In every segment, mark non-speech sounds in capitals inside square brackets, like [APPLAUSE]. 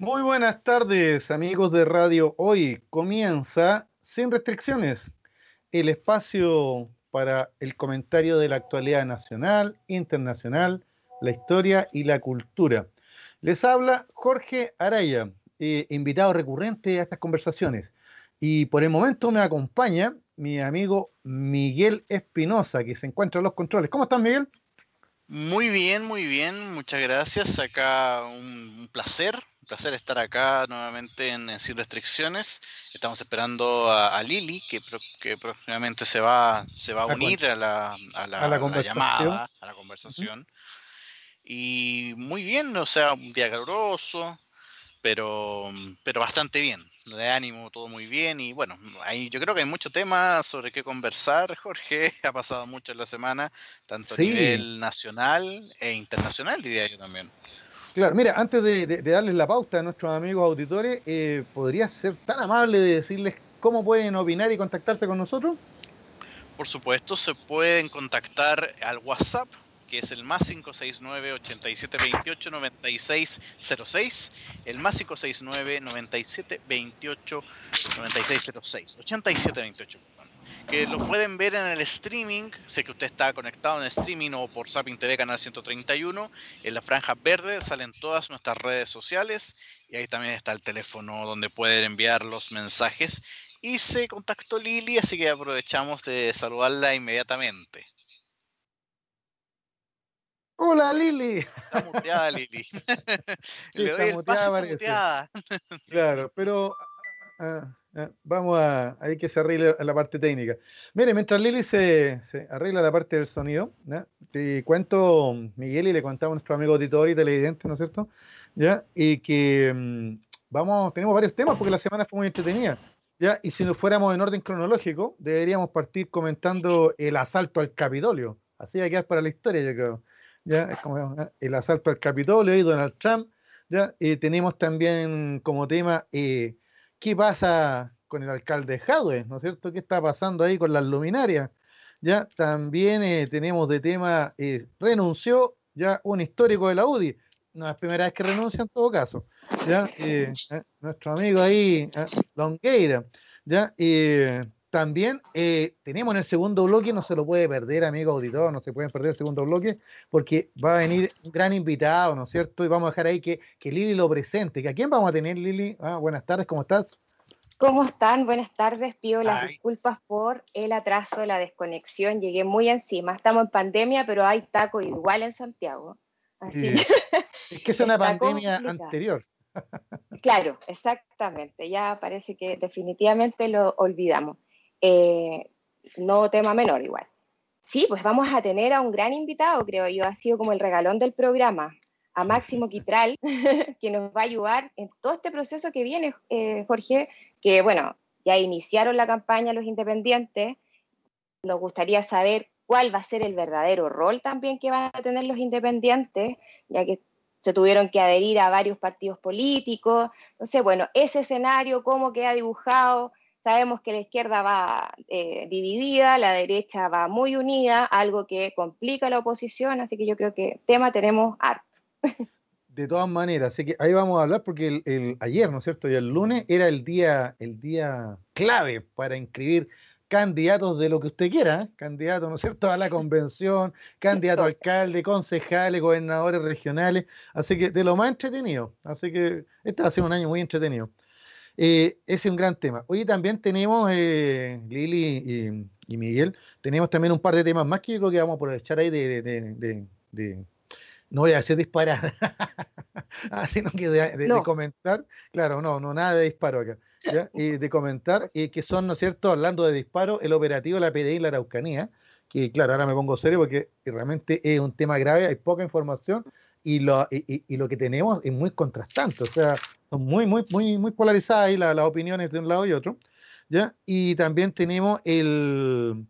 Muy buenas tardes, amigos de Radio Hoy. Comienza sin restricciones el espacio para el comentario de la actualidad nacional, internacional, la historia y la cultura. Les habla Jorge Araya, eh, invitado recurrente a estas conversaciones. Y por el momento me acompaña mi amigo Miguel Espinosa, que se encuentra en los controles. ¿Cómo estás, Miguel? Muy bien, muy bien. Muchas gracias. Acá un, placer, un placer estar acá nuevamente en, Sin Restricciones. Estamos esperando a, Lili, que, que, próximamente se va, se va a unir a la, a la, llamada, a la conversación. Y muy bien, o sea, un día caluroso, pero, pero bastante bien. De ánimo, todo muy bien. Y bueno, hay, yo creo que hay mucho tema sobre qué conversar, [LAUGHS] Jorge. Ha pasado mucho en la semana, tanto a nivel nacional e internacional, diría yo también. Claro, mira, antes de, darles la pauta a nuestros amigos auditores, eh, ¿podría ser tan amable de decirles cómo pueden opinar y contactarse con nosotros? Por supuesto, se pueden contactar al WhatsApp que es el más 569 8728 9606, el más 569 9728 9606, 8728, que lo pueden ver en el streaming, sé que usted está conectado en el streaming o por Sapin TV Canal 131, en la franja verde salen todas nuestras redes sociales y ahí también está el teléfono donde pueden enviar los mensajes y se contactó Lili, así que aprovechamos de saludarla inmediatamente. Hola Lili. Está muteada Lili. [LAUGHS] Le doy el paso muteada. Claro, pero ah, vamos a, hay que se arregle la parte técnica. Mire, mientras Lili se, arregla la parte del sonido, te cuento, Miguel, y le contamos a nuestro amigo auditor y televidente, ¿no es cierto? ¿Ya? Y que mm, vamos, tenemos varios temas porque la semana fue muy entretenida. ¿ya? Y si nos fuéramos en orden cronológico, deberíamos partir comentando el asalto al Capitolio. Así va a quedar para la historia, yo creo. ¿ya? Es como el asalto al Capitolio y Donald Trump, ¿ya? Tenemos también como tema eh, qué pasa con el alcalde Jadwe, ¿no es cierto? ¿Qué está pasando ahí con las luminarias? Ya también eh, tenemos de tema, eh, renunció ya un histórico de la UDI, no es la primera vez que renuncia en todo caso, ya nuestro amigo ahí, Longueira, ya también eh, tenemos en el segundo bloque, no se lo puede perder, amigo auditor, no se pueden perder el segundo bloque, porque va a venir un gran invitado, ¿no es cierto? Y vamos a dejar ahí que, que Lili lo presente. ¿A quién vamos a tener, Lili? Ah, buenas tardes, ¿cómo estás? ¿Cómo están? Buenas tardes. Pido las disculpas por el atraso, la desconexión. Llegué muy encima. Estamos en pandemia, pero hay taco igual en Santiago. Así [LAUGHS] Es que es una pandemia anterior. Claro, exactamente. Ya parece que definitivamente lo olvidamos. Eh, no tema menor igual. Sí, pues vamos a tener a un gran invitado, creo yo, ha sido como el regalón del programa, a Máximo [LAUGHS] Quitral, [LAUGHS] que nos va a ayudar en todo este proceso que viene, eh, Jorge, que bueno, ya iniciaron la campaña los independientes, nos gustaría saber cuál va a ser el verdadero rol también que van a tener los independientes, ya que se tuvieron que adherir a varios partidos políticos. Entonces, bueno, ese escenario, cómo queda dibujado, Sabemos que la izquierda va eh, dividida, la derecha va muy unida, algo que complica la oposición, así que yo creo que tema tenemos harto. De todas maneras, así que ahí vamos a hablar porque el, ayer, ¿no es cierto? Y el lunes era el día, el día clave para inscribir candidatos de lo que usted quiera, ¿eh? candidatos, ¿no es cierto?, a la [LAUGHS] convención, candidato a alcalde, concejales, gobernadores regionales, así que de lo más entretenido, así que este va a ser un año muy entretenido. Eh, ese es un gran tema. Hoy también tenemos, eh, Lili y, Miguel, tenemos también un par de temas más que yo creo que vamos a aprovechar ahí de, no voy a hacer disparar, [LAUGHS] ah, sino que de, comentar, claro, no, no, nada de disparo acá, [LAUGHS] Y de comentar eh, que son, ¿no es cierto?, hablando de disparo, el operativo de la PDI en la Araucanía, que claro, ahora me pongo serio porque realmente es un tema grave, hay poca información, y lo, y, lo que tenemos es muy contrastante, o sea, son muy, muy, muy, muy polarizadas ahí las, opiniones de un lado y otro, ¿ya? Y también tenemos el,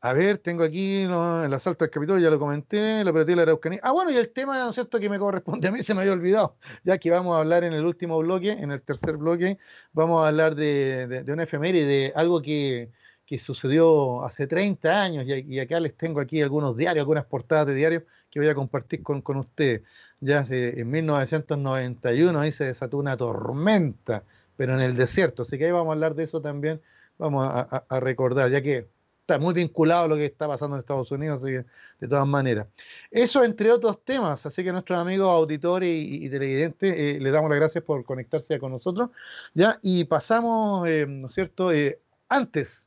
a ver, tengo aquí el asalto al Capitolio, ya lo comenté, la operativa de la Araucanía. Ah, bueno, y el tema, ¿no es cierto?, que me corresponde a mí, [LAUGHS] se me había olvidado, ya que vamos a hablar en el último bloque, en el tercer bloque, vamos a hablar de, de, de una efeméride, de algo que, que sucedió hace 30 años, y, y acá les tengo aquí algunos diarios, algunas portadas de diarios que voy a compartir con, con ustedes. ya en 1991 ahí se desató una tormenta, pero en el desierto, así que ahí vamos a hablar de eso también, vamos a, recordar, ya que está muy vinculado a lo que está pasando en Estados Unidos, así que de todas maneras. Eso entre otros temas, así que nuestros amigos auditores y, televidentes eh, les damos las gracias por conectarse con nosotros, ya, y pasamos, eh, ¿no es cierto?, eh, antes,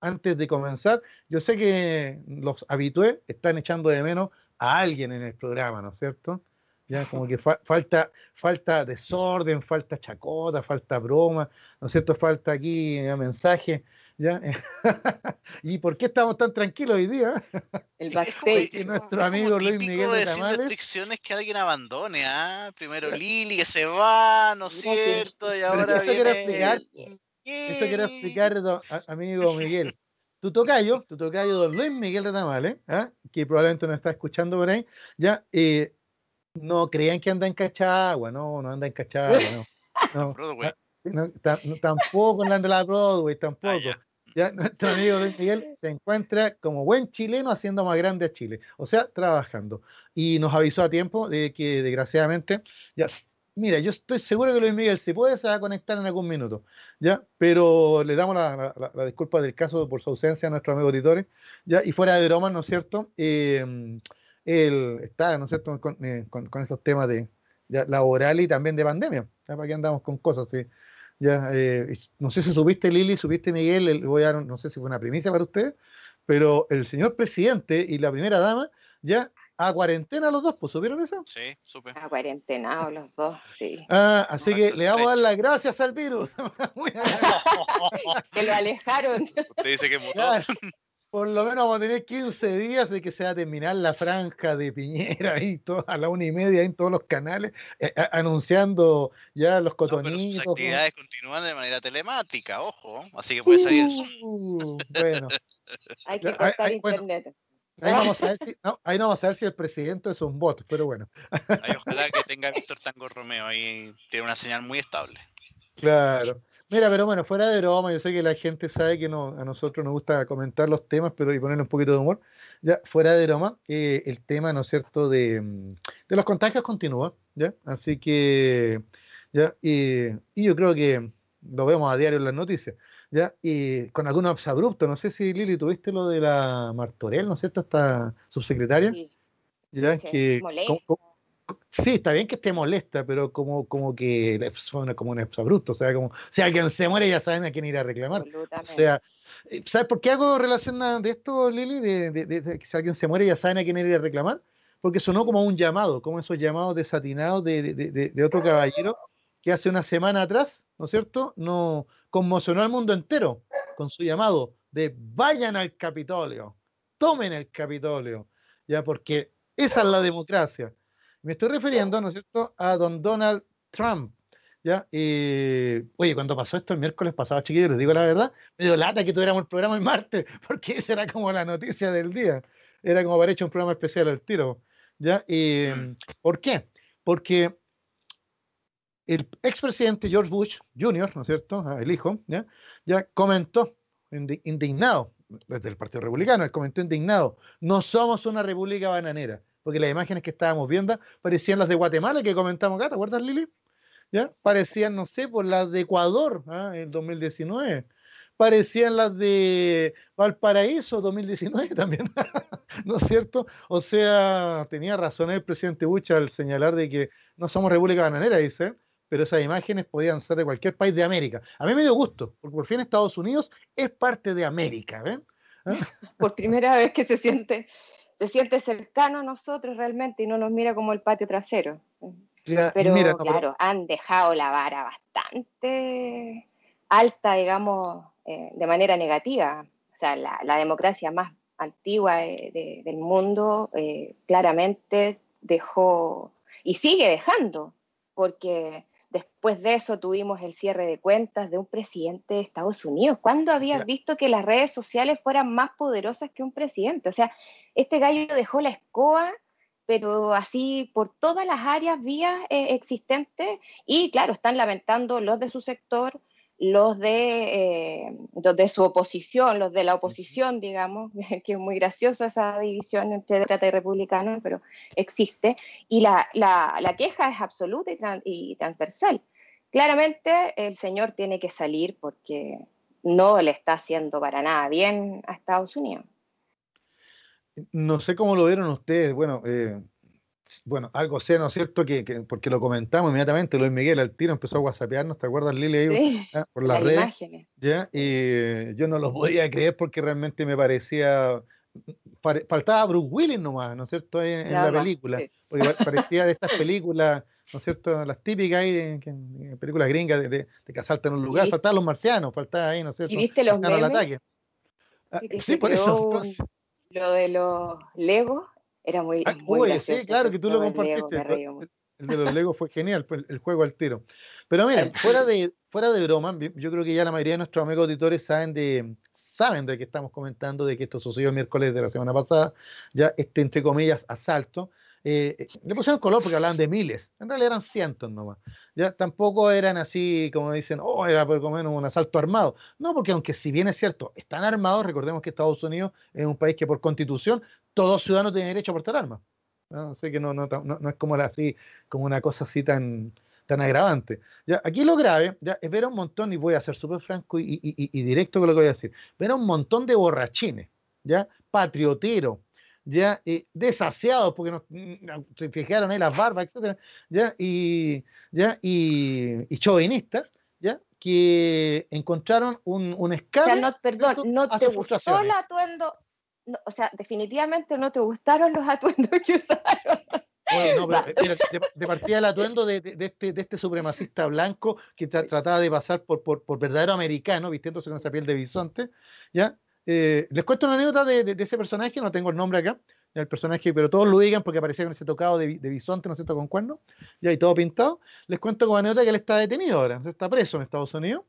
antes de comenzar, yo sé que los habitués están echando de menos a alguien en el programa, ¿no es cierto? Ya como que falta, falta desorden, falta chacota, falta broma, ¿no es cierto? Falta aquí mensaje, ¿ya? [LAUGHS] ¿Y por qué estamos tan tranquilos hoy día? El backstage. Y nuestro amigo Luis Miguel de Tamales. restricciones que alguien abandone, ¿ah? Primero Lili que se va, ¿no es cierto? Y ahora eso Quiero explicar, eso quiero explicar, amigo [LAUGHS] Miguel. Tu tocayo, tu tocayo don Luis Miguel de Tamales, ¿ah? que probablemente nos está escuchando por ahí, ya, eh, no crean que anda en Cachagua, no, no anda en Cachagua, no. [LAUGHS] no, no, tampoco anda en la Broadway, ah, tampoco. ya. nuestro amigo Luis Miguel se encuentra como buen chileno haciendo más grande a Chile, o sea, trabajando. Y nos avisó a tiempo de que desgraciadamente, ya, mira, yo estoy seguro que Luis Miguel, si puede, se va a conectar en algún minuto, ya, pero le damos la, disculpa del caso por su ausencia a nuestros amigos auditores, ya, y fuera de broma, ¿no es cierto? Eh, él está, ¿no es cierto?, con, eh, esos temas de laboral y también de pandemia. ¿Para qué andamos con cosas? Ya, eh, no sé si supiste, Lili, supiste, Miguel, voy a, no sé si fue una primicia para ustedes, pero el señor presidente y la primera dama ya a cuarentena los dos, pues ¿supieron eso? Sí, supe. A cuarentena los dos, sí. [LAUGHS] Ah, así que le vamos a dar las gracias al virus. [LAUGHS] [LAUGHS] que lo alejaron. Usted dice que mutó por lo menos vamos a tener 15 días de que se va a terminar la franja de Piñera ahí a la una y media en todos los canales, eh, anunciando ya los cotonitos. sus actividades continúan de manera telemática, ojo, así que puede salir uh, Bueno. Hay que cortar internet. Ahí, vamos a [LAUGHS] ver si, no, ahí no vamos a ver si el presidente es un bot, pero bueno. ojalá que [LAUGHS] tenga Víctor Tango Romeo, ahí tiene una señal muy estable. Claro. Mira, pero bueno, fuera de broma, yo sé que la gente sabe que no, a nosotros nos gusta comentar los temas, pero y ponerle un poquito de humor. Ya, fuera de broma, eh, el tema, ¿no es cierto?, de, mm, de, los contagios continúa, ¿ya? Así que, ¿ya? Y, y, yo creo que lo vemos a diario en las noticias, ¿ya? Y con algunos abruptos, no sé si Lili, tuviste lo de la Martorell, ¿no es cierto?, esta subsecretaria. Sí. ¿Ya? que, Sí, está bien que esté molesta, pero como, como que suena como un exabrupto. O sea, como si alguien se muere, ya saben a quién ir a reclamar. O sea, eh, ¿sabes por qué hago relación de esto, Lili? De, que si alguien se muere, ya saben a quién ir a reclamar. Porque sonó como un llamado, como esos llamados desatinados de, otro caballero que hace una semana atrás, ¿no es cierto? No conmocionó al mundo entero con su llamado de vayan al Capitolio, tomen el Capitolio, ya porque esa es la democracia. Me estoy refiriendo, ¿no es cierto?, a don Donald Trump. ¿Ya? oye, cuando pasó esto el miércoles pasado, chiquillos, les digo la verdad, me dio lata que tuviéramos el programa el martes, [LAUGHS] porque esa era como la noticia del día. Era como haber hecho un programa especial al tiro. ¿Ya? ¿Por qué? Porque el expresidente George Bush Jr., ¿no es cierto? Ah, el hijo, ¿ya? Ya comentó, indignado, desde el Partido Republicano, él comentó indignado, no somos una república bananera porque las imágenes que estábamos viendo parecían las de Guatemala que comentamos acá, ¿te acuerdas, Lili? ¿Ya? Parecían, no sé, por las de Ecuador ¿ah? en 2019. Parecían las de Valparaíso 2019 también, [LAUGHS] ¿no es cierto? O sea, tenía razón el presidente Bush al señalar de que no somos República Bananera, dice, pero esas imágenes podían ser de cualquier país de América. A mí me dio gusto, porque por fin Estados Unidos es parte de América, ¿ven? ¿Ah? [LAUGHS] Por primera vez que se siente se siente cercano a nosotros realmente y no nos mira como el patio trasero. pero claro, han dejado la vara bastante alta, digamos, eh, de manera negativa. O sea, la, democracia más antigua del mundo eh, claramente dejó y sigue dejando, porque Después de eso tuvimos el cierre de cuentas de un presidente de Estados Unidos. ¿Cuándo habías visto que las redes sociales fueran más poderosas que un presidente? O sea, este gallo dejó la escoba, pero así por todas las áreas vías eh, existentes y claro, están lamentando los de su sector, los de, de su oposición, los de la oposición, digamos, [LAUGHS] que es muy graciosa esa división entre demócrata y republicano, pero existe, y la, la, la queja es absoluta y, y transversal. Claramente el señor tiene que salir porque no le está haciendo para nada bien a Estados Unidos. No sé cómo lo vieron ustedes. Bueno, eh, bueno, algo sé, ¿no es cierto? Que, porque lo comentamos inmediatamente, Luis Miguel al tiro empezó a whatsappearnos, ¿te acuerdas, Lili? Sí, ah, por [LAUGHS] las, redes. Imágenes. ¿ya? Y yo no lo podía creer porque realmente me parecía. faltaba Bruce Willis nomás, ¿no es cierto? En, la película. Porque parecía de estas [LAUGHS] películas, ¿no es cierto? Las típicas ahí, de, películas gringas de, casarte en un lugar. Faltaban los marcianos, faltaba ahí, ¿no es cierto? ¿Y viste los memes? ataque. Ah, sí, por eso. Lo de los Legos era muy, ah, muy Sí, claro que tú lo compartiste. el, de los Legos fue genial, pues, el juego al tiro. Pero miren, [LAUGHS] fuera de, fuera de broma, yo creo que ya la mayoría de nuestros amigos auditores saben de, saben de que estamos comentando, de que esto sucedió el miércoles de la semana pasada, ya este, entre comillas, asalto. Eh, eh, le pusieron color porque hablaban de miles, en realidad eran cientos nomás. Ya tampoco eran así como dicen, oh, era por lo menos un asalto armado. No, porque aunque si bien es cierto, están armados, recordemos que Estados Unidos es un país que por constitución todo ciudadano tiene derecho a portar armas. ¿no? Así que no, no, no, es como, así, como una cosa así tan, tan agravante. ¿ya? Aquí lo grave ¿ya? es ver un montón, y voy a ser súper franco y, y, y, directo con lo que voy a decir, ver a un montón de borrachines, ¿ya? patrioteros, ya eh, desaseados, porque nos, mm, se fijaron ahí las barbas, etcétera, ya, y, ya, y, y chauvinistas, ya, que encontraron un, un escape. O sea, no, perdón, no te gustó el atuendo, o sea, definitivamente no te gustaron los atuendos que usaron. Bueno, no, pero, [LAUGHS] de, partida el atuendo de, de, este, de este supremacista blanco que trataba de pasar por, por, por, verdadero americano, vistiéndose con esa piel de bisonte, ¿ya? Eh, les cuento una anécdota de, ese personaje, no tengo el nombre acá, el personaje, pero todos lo digan porque aparecía con ese tocado de, bisonte, ¿no es cierto?, con cuernos, ya y todo pintado. Les cuento como anécdota que él está detenido ahora, está preso en Estados Unidos,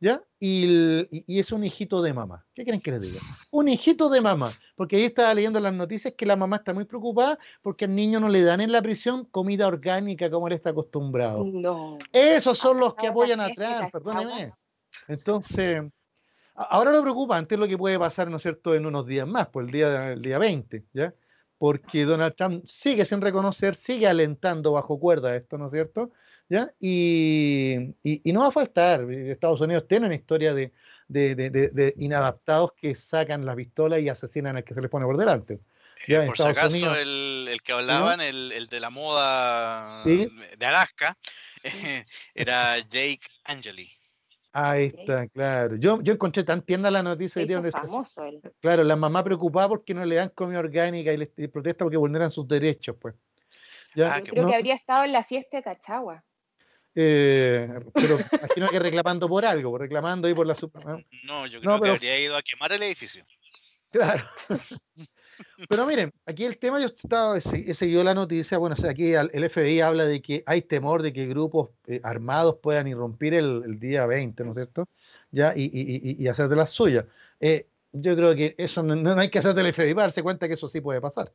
¿ya? Y, y, es un hijito de mamá. ¿Qué creen que les diga? Un hijito de mamá, porque ahí estaba leyendo las noticias que la mamá está muy preocupada porque al niño no le dan en la prisión comida orgánica como él está acostumbrado. No. Esos son los que apoyan atrás, perdóneme. Entonces, Ahora lo preocupante es lo que puede pasar, ¿no es cierto?, en unos días más, por el día, el día 20, ¿ya? Porque Donald Trump sigue sin reconocer, sigue alentando bajo cuerda esto, ¿no es cierto? ¿Ya? Y, y, no va a faltar. Estados Unidos tiene una historia de, de, de, inadaptados que sacan las pistolas y asesinan al que se les pone por delante. ¿Ya? por si acaso, el, el, que hablaban, el, el, de la moda de Alaska, [LAUGHS] era Jake Angeli. Ahí está, claro. Yo, yo encontré tan tierna la noticia de donde famoso Claro, la mamá preocupada porque no le dan comida orgánica y, les, protesta porque vulneran sus derechos, pues. Ya, ah, creo que habría estado en la fiesta de Cachagua. Eh, pero [LAUGHS] imagino que reclamando por algo, reclamando ahí por la super... No, yo creo que habría ido a quemar el edificio. Claro. [LAUGHS] Pero miren, aquí el tema, yo estaba, he seguido la noticia, bueno, aquí el FBI habla de que hay temor de que grupos eh, armados puedan irrumpir el, día 20, ¿no es cierto? Ya, y, y, y hacer de las suyas. Eh, yo creo que eso no, hay que hacer del FBI para darse cuenta que eso sí puede pasar.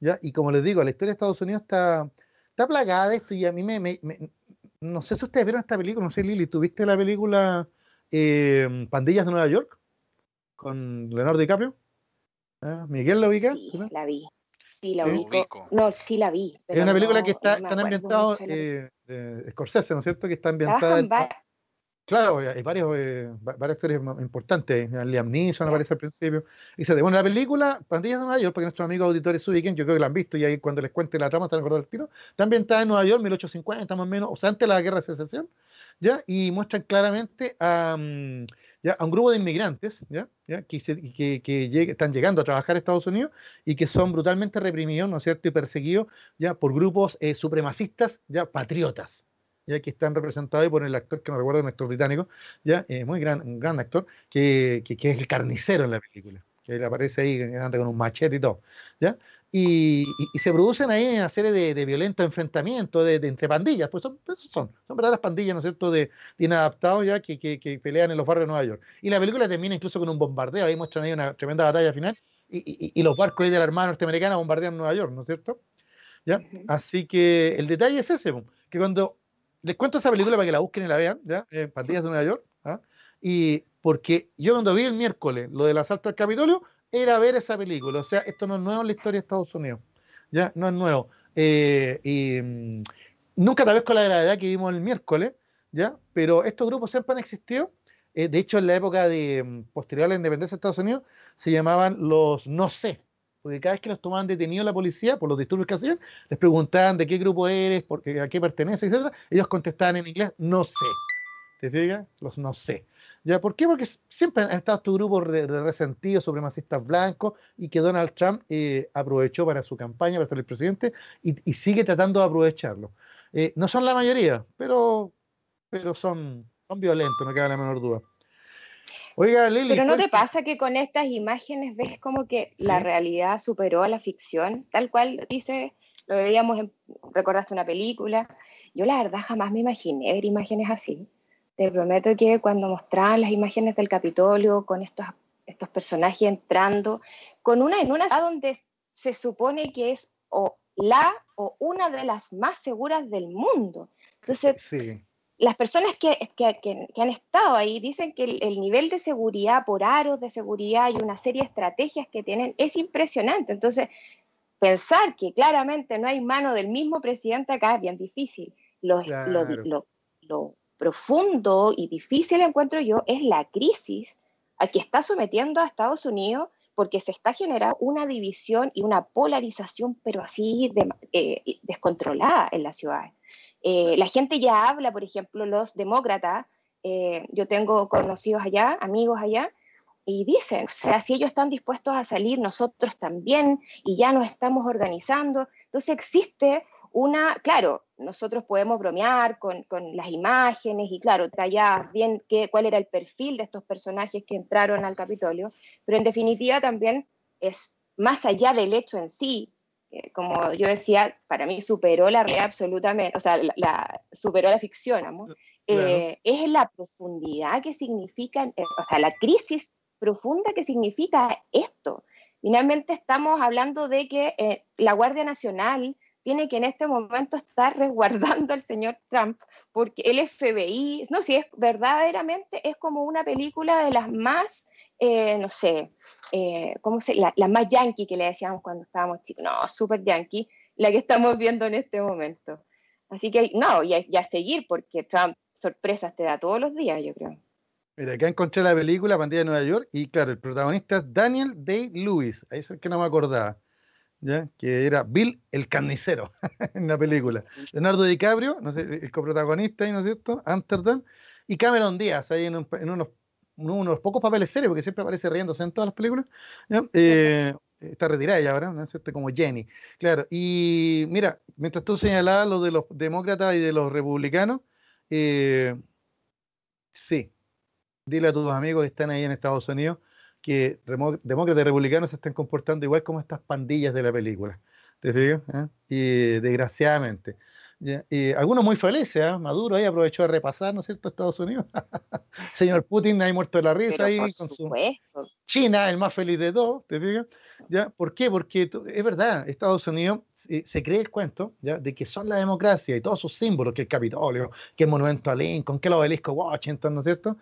¿ya? Y como les digo, la historia de Estados Unidos está, está plagada de esto y a mí me, No sé si ustedes vieron esta película, no sé, Lili, ¿tuviste la película eh, Pandillas de Nueva York? Con Leonardo DiCaprio. Ah, ¿Miguel la ubica? Sí, la vi. Sí, la ubico. No, sí la vi. es una película que está no ambientada eh, de Scorsese, ¿no es cierto? Que está ambientada. En... Claro, hay varios, eh, varias historias importantes. Liam Neeson aparece al principio. Y se bueno, la película Pandillas de Nueva York, porque nuestros amigos auditores se ubiquen, yo creo que la han visto y ahí cuando les cuente la trama están acordando el tiro. Está ambientada en Nueva York, 1850 más o menos, o sea, antes de la guerra de secesión, ¿ya? Y muestran claramente a. A un grupo de inmigrantes ¿ya? Que, que, están llegando a trabajar a Estados Unidos y que son brutalmente reprimidos, ¿no es cierto?, y perseguidos ya por grupos eh, supremacistas, ya patriotas, ya que están representados por el actor, que no recuerdo, un actor británico, ya eh, muy gran, un gran actor, que, que, es el carnicero en la película, que aparece ahí, anda con un machete y todo, ¿ya? Y, se producen ahí una serie de, de violentos enfrentamientos de, entre pandillas, pues son, son, son verdaderas pandillas, ¿no es cierto?, de, inadaptados ya que, que, pelean en los barrios de Nueva York. Y la película termina incluso con un bombardeo, ahí muestran ahí una tremenda batalla final, y, y los barcos ahí de la Armada Norteamericana bombardean Nueva York, ¿no es cierto? ¿Ya? Así que el detalle es ese, que cuando les cuento esa película para que la busquen y la vean, ¿ya? Eh, pandillas de Nueva York, ¿ah? Y porque yo cuando vi el miércoles lo del asalto al Capitolio, era ver esa película. O sea, esto no es nuevo en la historia de Estados Unidos. Ya, no es nuevo. Eh, y mm, nunca tal vez con la gravedad que vimos el miércoles, ¿ya? Pero estos grupos siempre han existido. Eh, de hecho, en la época de mm, posterior a la independencia de Estados Unidos, se llamaban los no sé, porque cada vez que los tomaban detenidos la policía por los disturbios que hacían, les preguntaban de qué grupo eres, porque, a qué pertenece, etcétera. Ellos contestaban en inglés, no sé. ¿Te fijas? Los no sé. ¿Ya? ¿Por qué? Porque siempre han estado estos grupos de, resentidos, supremacistas blancos, y que Donald Trump eh, aprovechó para su campaña, para ser el presidente, y, sigue tratando de aprovecharlo. Eh, no son la mayoría, pero, pero son, son violentos, no queda la menor duda. Oiga, Lili. Pero ¿no te pasa que con estas imágenes ves como que la realidad superó a la ficción? Tal cual dice, lo veíamos, recordaste una película. Yo la verdad jamás me imaginé ver imágenes así. Te prometo que cuando mostraban las imágenes del Capitolio con estos, estos personajes entrando, con una en una donde se supone que es o la o una de las más seguras del mundo. Entonces, sí las personas que, han estado ahí dicen que el, nivel de seguridad por aros de seguridad y una serie de estrategias que tienen es impresionante. Entonces, pensar que claramente no hay mano del mismo presidente acá es bien difícil. Lo, lo, profundo y difícil encuentro yo es la crisis a que está sometiendo a Estados Unidos porque se está generando una división y una polarización, pero así eh, descontrolada en las ciudades. Eh, la gente ya habla, por ejemplo, los demócratas, eh, yo tengo conocidos allá, amigos allá, y dicen, o sea, si ellos están dispuestos a salir, nosotros también, y ya nos estamos organizando. Entonces existe una, claro, nosotros podemos bromear con, con las imágenes y claro, tallar bien qué, cuál era el perfil de estos personajes que entraron al Capitolio, pero en definitiva también es más allá del hecho en sí, como yo decía, para mí superó la realidad absolutamente, o sea, la, superó la ficción. Eh, es la profundidad que significa, eh, o sea, la crisis profunda que significa esto. Finalmente estamos hablando de que eh, la Guardia Nacional tiene que en este momento estar resguardando al señor Trump, porque el FBI, no, si es verdaderamente, es como una película de las más eh, no sé, eh, ¿cómo se, la, la, más yankee que le decíamos cuando estábamos chicos, no, super yankee, la que estamos viendo en este momento. Así que no, y a, seguir, porque Trump sorpresas te da todos los días, yo creo. Mira, acá encontré la película Pandilla de Nueva York y claro, el protagonista es Daniel Day-Lewis, eso es que no me acordaba, ¿ya? que era Bill el carnicero [LAUGHS] en la película. Leonardo DiCaprio, no sé, el coprotagonista, ¿no es cierto? Amsterdam, y Cameron Díaz ahí en, en unos uno de los pocos papeles serios, porque siempre aparece riéndose en todas las películas. Eh, está retirada ya ahora, ¿no es cierto? Como Jenny. Claro, y mira, mientras tú señalabas lo de los demócratas y de los republicanos, eh, sí, dile a tus amigos que están ahí en Estados Unidos que demócratas y republicanos se están comportando igual como estas pandillas de la película. ¿Te fijas? ¿Eh? Y desgraciadamente. Y algunos muy felices, ¿eh? Maduro ahí aprovechó de repasar, ¿no es cierto?, Estados Unidos. [LAUGHS] Señor Putin ahí muerto de la risa ahí con su China, el más feliz de todos, ¿te fijas? ¿Ya? ¿Por qué? Porque es verdad, Estados Unidos eh, se cree el cuento ¿ya? de que son la democracia y todos sus símbolos, que el Capitolio, que el monumento a Lincoln, que el obelisco Washington, ¿no es cierto?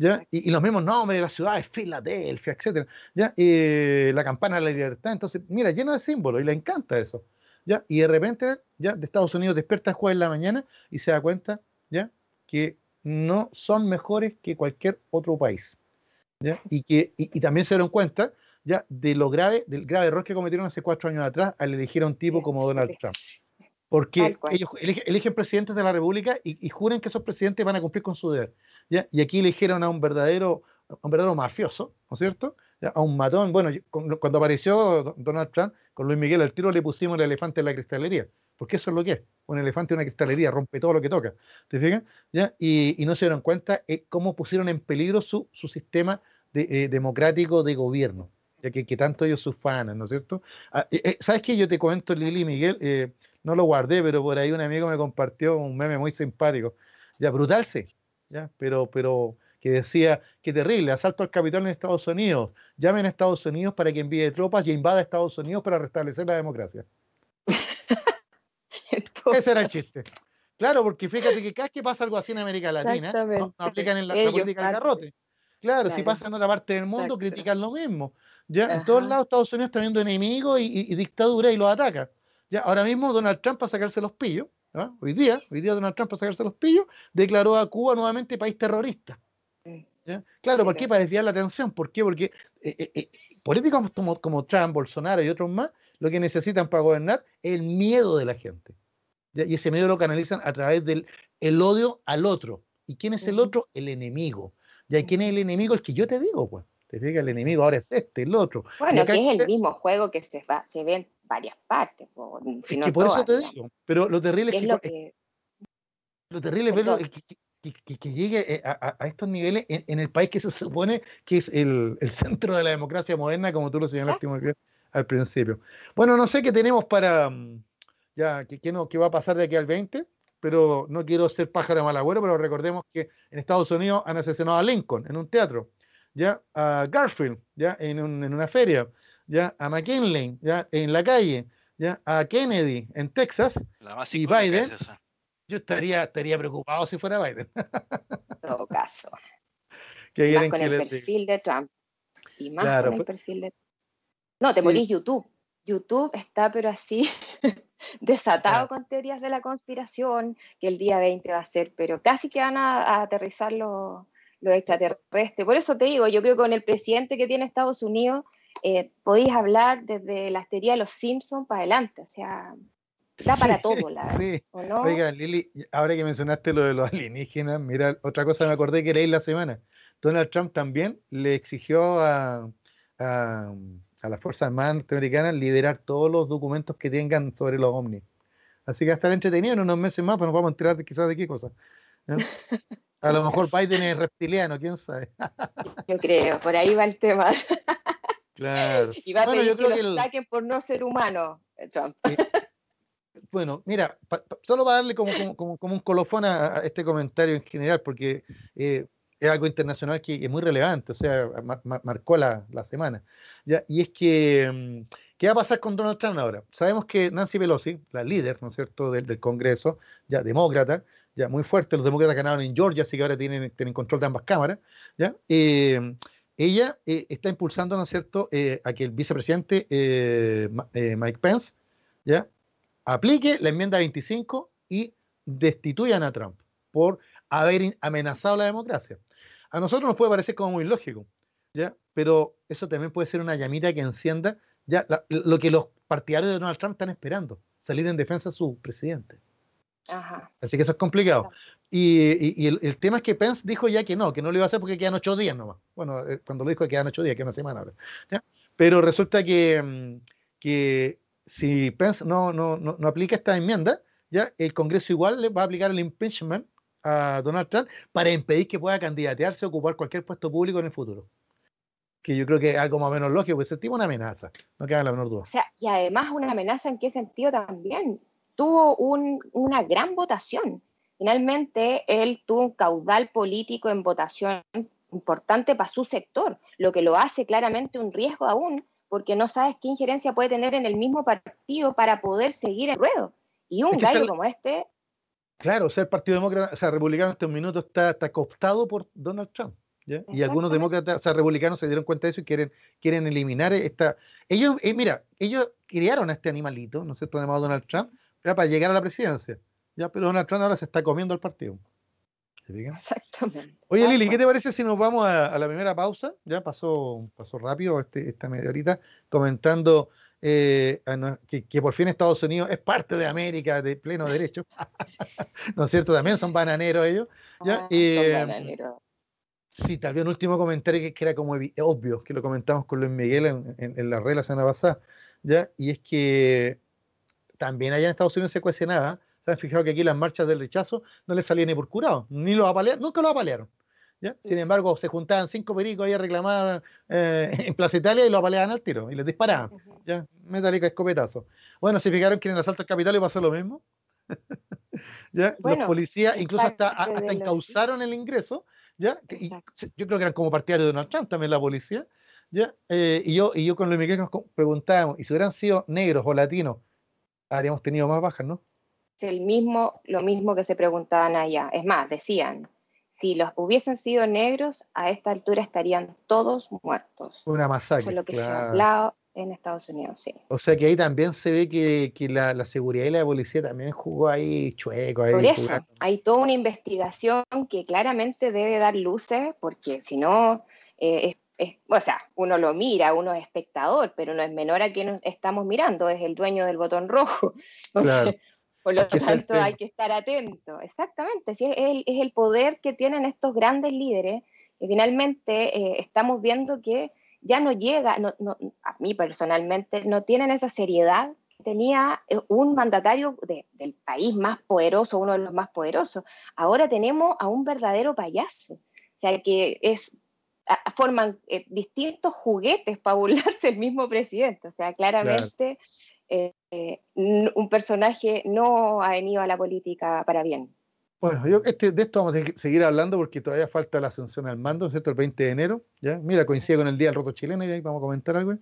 ¿Ya? Y, los mismos nombres de las ciudades, Filadelfia, etc. ¿ya? Y la campana de la libertad. Entonces, mira, lleno de símbolos y le encanta eso. ¿ya? Y de repente, ya de Estados Unidos despierta el jueves en la mañana y se da cuenta, ¿ya? Que no son mejores que cualquier otro país, ¿ya? Y que y, también se dieron cuenta, ya, de lo grave, del grave error que cometieron hace cuatro años atrás al elegir a un tipo como Donald Trump. Porque ellos eligen, presidentes de la República y, juran que esos presidentes van a cumplir con su deber. Y aquí eligieron a un verdadero, un verdadero mafioso, ¿no es cierto? a un matón. Bueno, cuando apareció Donald Trump con Luis Miguel al tiro le pusimos el elefante en la cristalería, porque eso es lo que es. Un elefante en una cristalería rompe todo lo que toca. ¿Te fijas? ¿Ya? Y, no se dieron cuenta eh, cómo pusieron en peligro su, su sistema eh, democrático de gobierno, ya que, tanto ellos ufanan, ¿no es cierto? Ah, eh, ¿Sabes qué? Yo te comento, Lili Miguel, no lo guardé, pero por ahí un amigo me compartió un meme muy simpático. Ya, brutalse, ya, pero, pero que decía, qué terrible, asalto al capital en Estados Unidos, llamen a Estados Unidos para que envíe tropas y invada a Estados Unidos para restablecer la democracia. [LAUGHS] Ese era el chiste. Claro, porque fíjate que cada vez que pasa algo así en América Latina, no, aplican en la, política del garrote. Claro, si pasa en otra parte del mundo, critican lo mismo. Ya en todos lados Estados Unidos está viendo enemigos y, dictadura y los ataca. Ya ahora mismo Donald Trump para sacarse los pillos, ¿ah? hoy día, hoy día Donald Trump para sacarse los pillos, declaró a Cuba nuevamente país terrorista. Claro, ¿por qué? Para desviar la atención. ¿Por qué? Porque eh, eh, eh, políticos como, como Trump, Bolsonaro y otros más, lo que necesitan para gobernar es el miedo de la gente. Y ese miedo lo canalizan a través del el odio al otro. ¿Y quién es el otro? El enemigo. ¿Y quién es el enemigo? El que yo te digo, pues. Te diga el enemigo ahora es este, el otro. Bueno, que es el mismo juego que se, va, se ve en varias partes. Por, eso te digo. Pero lo terrible es, que, lo, que... lo terrible es que, que, llegue eh, a, a, estos niveles en, el país que se supone que es el, el centro de la democracia moderna, como tú lo señalaste muy bien al principio. Bueno, no sé qué tenemos para, mm, ya, qué, no, qué va a pasar de aquí al 20, pero no quiero ser pájaro mal agüero, pero recordemos que en Estados Unidos han asesinado a Lincoln en un teatro, ya a Garfield, ya en, en una feria, ya a McKinley, ya en la calle, ya a Kennedy en Texas y Biden. yo estaría, estaría preocupado si fuera Biden. [LAUGHS] En todo caso. más con el perfil de Trump. Y más con el perfil de No, te morís YouTube. YouTube está pero así [LAUGHS] desatado con teorías de la conspiración, que el día 20 va a ser, pero casi que van a, aterrizar los, extraterrestres. Por eso te digo, yo creo que con el presidente que tiene Estados Unidos, eh, podéis hablar desde la teoría de los Simpsons para adelante, o sea, da para todo, la sí. Oiga, Lili, ahora que mencionaste lo de los alienígenas, mira, otra cosa me acordé que leí la semana. Donald Trump también le exigió a a las Fuerzas Armadas norteamericanas liberar todos los documentos que tengan sobre los ovnis. Así que va a estar entretenido en unos meses más, pero nos vamos a enterar de, quizás de qué cosa. A lo mejor [LAUGHS] Biden es reptiliano, quién sabe. Yo creo, por ahí va el tema. [LAUGHS] Claro. Y va a pedir que lo saquen por no ser humano, eh, Trump. Bueno, mira, solo para darle como, como, como, un colofón a, este comentario en general, porque eh, es algo internacional que es muy relevante, o sea, marcó la, la semana. ¿ya? Y es que, mm, ¿qué va a pasar con Donald Trump ahora? Sabemos que Nancy Pelosi, la líder, ¿no es cierto?, del, del Congreso, ya demócrata, ya muy fuerte, los demócratas ganaron en Georgia, así que ahora tienen, tienen control de ambas cámaras, ¿ya? Eh, ella eh, está impulsando, ¿no es cierto?, eh, a que el vicepresidente Mike Pence, ¿ya?, aplique la enmienda 25 y destituyan a Trump por haber amenazado la democracia. A nosotros nos puede parecer como muy lógico, ¿ya? pero eso también puede ser una llamita que encienda ya lo que los partidarios de Donald Trump están esperando, salir en defensa de su presidente. Así que eso es complicado. Y, el, tema es que Pence dijo ya que no, que no lo iba a hacer porque quedan ocho días nomás. Bueno, eh, cuando lo dijo quedan ocho días, queda una semana ahora. Pero resulta que, mm, que si Pence no, aplica esta enmienda, ya el Congreso igual le va a aplicar el impeachment a Donald Trump para impedir que pueda candidatearse o ocupar cualquier puesto público en el futuro que yo creo que es algo más o menos lógico, porque tipo una amenaza, no queda la menor duda. O sea, y además una amenaza en qué sentido también. Tuvo un, una gran votación. Finalmente, él tuvo un caudal político en votación importante para su sector, lo que lo hace claramente un riesgo aún, porque no sabes qué injerencia puede tener en el mismo partido para poder seguir el ruedo. Y un gallo como este. Claro, o sea, el Partido Demócrata, o sea, Republicano en estos minutos está, está cooptado por Donald Trump. Y algunos demócratas, o sea, republicanos se dieron cuenta de eso y quieren, quieren eliminar esta... Ellos, eh, mira, ellos criaron a este animalito, ¿no es cierto?, llamado Donald Trump, para llegar a la presidencia. ¿Ya? Pero Donald Trump ahora se está comiendo al partido. Exactamente. Oye, Lili, ¿qué te parece si nos vamos a, la primera pausa? Ya pasó, pasó rápido este, esta media horita comentando eh, que, por fin Estados Unidos es parte de América de pleno derecho. [LAUGHS] ¿No es cierto? También son bananeros ellos. ¿ya? Ah, son eh, bananeros. Sí, tal vez un último comentario que, era como obvio, que lo comentamos con Luis Miguel en, la red la semana pasada, ¿ya? Y es que también allá en Estados Unidos se cuestionaba, se han fijado que aquí las marchas del rechazo no le salían ni por curado, ni lo apalearon, nunca lo apalearon. ¿ya? Sin embargo, se juntaban cinco pericos ahí a reclamar eh, [LAUGHS] en Plaza Italia y lo apaleaban al tiro y les disparaban. ¿ya? Metálica escopetazo. Bueno, se fijaron que en el asalto al Capitolio pasó lo mismo. [LAUGHS] ¿Ya? Los policías incluso hasta, hasta encauzaron el ingreso ¿ya? yo creo que eran como partidarios de Donald Trump también la policía, ¿ya? Eh, y, yo, y yo con Luis Miguel nos preguntábamos, ¿y si hubieran sido negros o latinos, habríamos tenido más bajas, no? El mismo, lo mismo que se preguntaban allá. Es más, decían, si los hubiesen sido negros, a esta altura estarían todos muertos. Una masacre. Eso es lo que se ha hablado en Estados Unidos, sí. O sea que ahí también se ve que, la, seguridad y la policía también jugó ahí chueco. Ahí Por eso, hay toda una investigación que claramente debe dar luces, porque si no, eh, o sea, uno lo mira, uno es espectador, pero no es menor a quien estamos mirando, es el dueño del botón rojo. [LAUGHS] por lo tanto, hay que estar atento. Exactamente, sí, es, el, es el poder que tienen estos grandes líderes, que finalmente eh, estamos viendo que ya no llega, a mí personalmente, no tienen esa seriedad que tenía eh, un mandatario del país más poderoso, uno de los más poderosos. Ahora tenemos a un verdadero payaso. O sea, que es forman eh, distintos juguetes para burlarse el mismo presidente. O sea, claramente eh, un personaje no ha venido a la política para bien. Bueno, yo este, de esto vamos a seguir hablando porque todavía falta la ascensión al mando, ¿cierto? El 20 de enero, ¿ya? Mira, coincide con el Día del Roto Chileno y ahí vamos a comentar algo,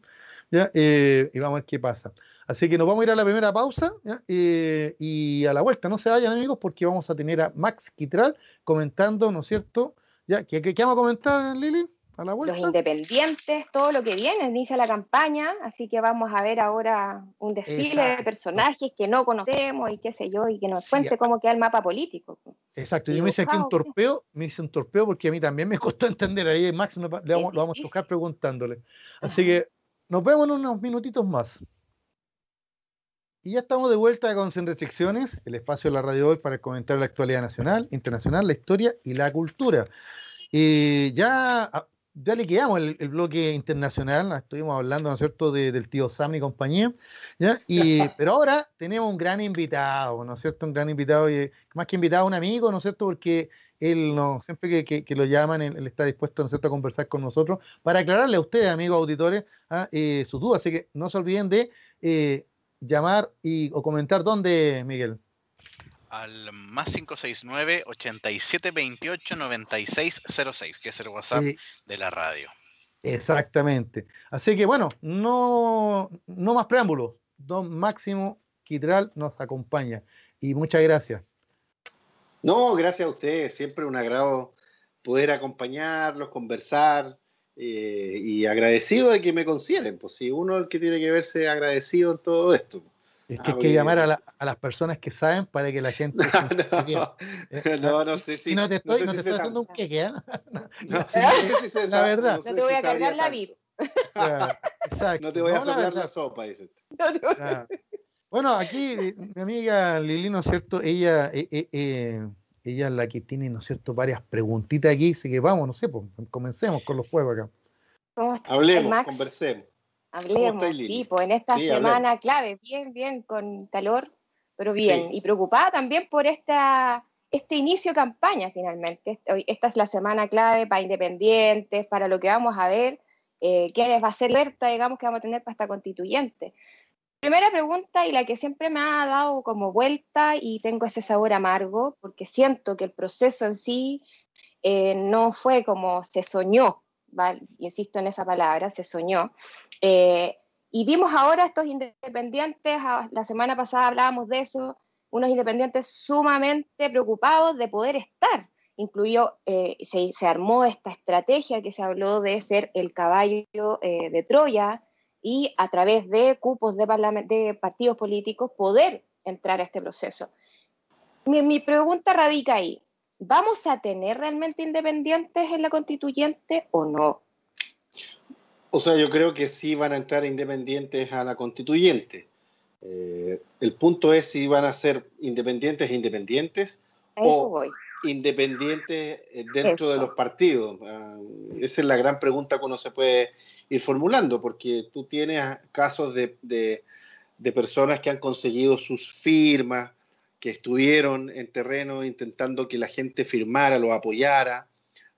¿ya? Eh, y vamos a ver qué pasa. Así que nos vamos a ir a la primera pausa eh, y a la vuelta. No se vayan, amigos, porque vamos a tener a Max Quitral comentando, ¿no es cierto? ¿Ya? ¿Qué, qué, qué vamos a comentar, Lili? Los independientes, todo lo que viene, inicia la campaña, así que vamos a ver ahora un desfile de personajes que no conocemos y qué sé yo, y que nos cuente cómo queda el mapa político. Exacto, yo me hice aquí un torpeo, me hice un torpeo porque a mí también me [LAUGHS] costó entender ahí, Max lo vamos a tocar preguntándole. Así que nos vemos en unos minutitos más. Y ya estamos de vuelta con Sin Restricciones, el espacio de la radio hoy para comentar la actualidad nacional, internacional, la historia y la cultura. Y ya ah, ya le quedamos el, bloque internacional, estuvimos hablando, ¿no es cierto?, del tío Sam y compañía, ¿ya? Y, [LAUGHS] pero ahora tenemos un gran invitado, ¿no es cierto?, un gran invitado, y más que invitado, un amigo, ¿no es cierto?, porque él, no, siempre que, lo llaman, él, está dispuesto, ¿no es cierto?, a conversar con nosotros para aclararle a ustedes, amigos auditores, ¿ah? eh, sus dudas, así que no se olviden de eh, llamar y, o comentar dónde, Miguel al más 569 8728 9606, que es el WhatsApp de la radio. Exactamente. Así que bueno, no, no más preámbulos. Don Máximo Quitral nos acompaña. Y muchas gracias. No, gracias a ustedes. Siempre un agrado poder acompañarlos, conversar eh, y agradecido de que me consideren. Pues si uno es el que tiene que verse agradecido en todo esto. Es que hay que llamar a, a, las personas que saben para que la gente. [LAUGHS] no, no, sé si. No te estoy, no, te estoy haciendo un queque, ¿eh? No, sé si se La verdad. No, te voy a cargar la VIP. [LAUGHS] exacto. No te voy a soplar la, sopa, dice. [LAUGHS] Bueno, aquí mi amiga Lili, ¿no es cierto? Ella, eh, eh, eh, ella es la que tiene, ¿no es cierto?, varias preguntitas aquí. Así que vamos, no sé, pues, comencemos con los juegos acá. Hablemos, conversemos. Hablemos, sí, pues en esta semana clave, bien, bien, con calor, pero bien, y preocupada también por esta, este inicio de campaña finalmente. Esta es la semana clave para independientes, para lo que vamos a ver, eh, qué va a ser alerta, digamos, que vamos a tener para esta constituyente. Primera pregunta y la que siempre me ha dado como vuelta y tengo ese sabor amargo, porque siento que el proceso en sí eh, no fue como se soñó, insisto en esa palabra, se soñó. Eh, y vimos ahora estos independientes, la semana pasada hablábamos de eso, unos independientes sumamente preocupados de poder estar. Incluyó, eh, se, armó esta estrategia que se habló de ser el caballo eh, de Troya y a través de cupos de, de, partidos políticos poder entrar a este proceso. Mi, mi pregunta radica ahí. ¿Vamos a tener realmente independientes en la constituyente o no? O sea, yo creo que sí van a entrar independientes a la constituyente. Eh, el punto es si van a ser independientes e independientes o independientes eh, dentro de los partidos. Ah, esa es la gran pregunta que uno se puede ir formulando, porque tú tienes casos de, de personas que han conseguido sus firmas, que estuvieron en terreno intentando que la gente firmara, lo apoyara,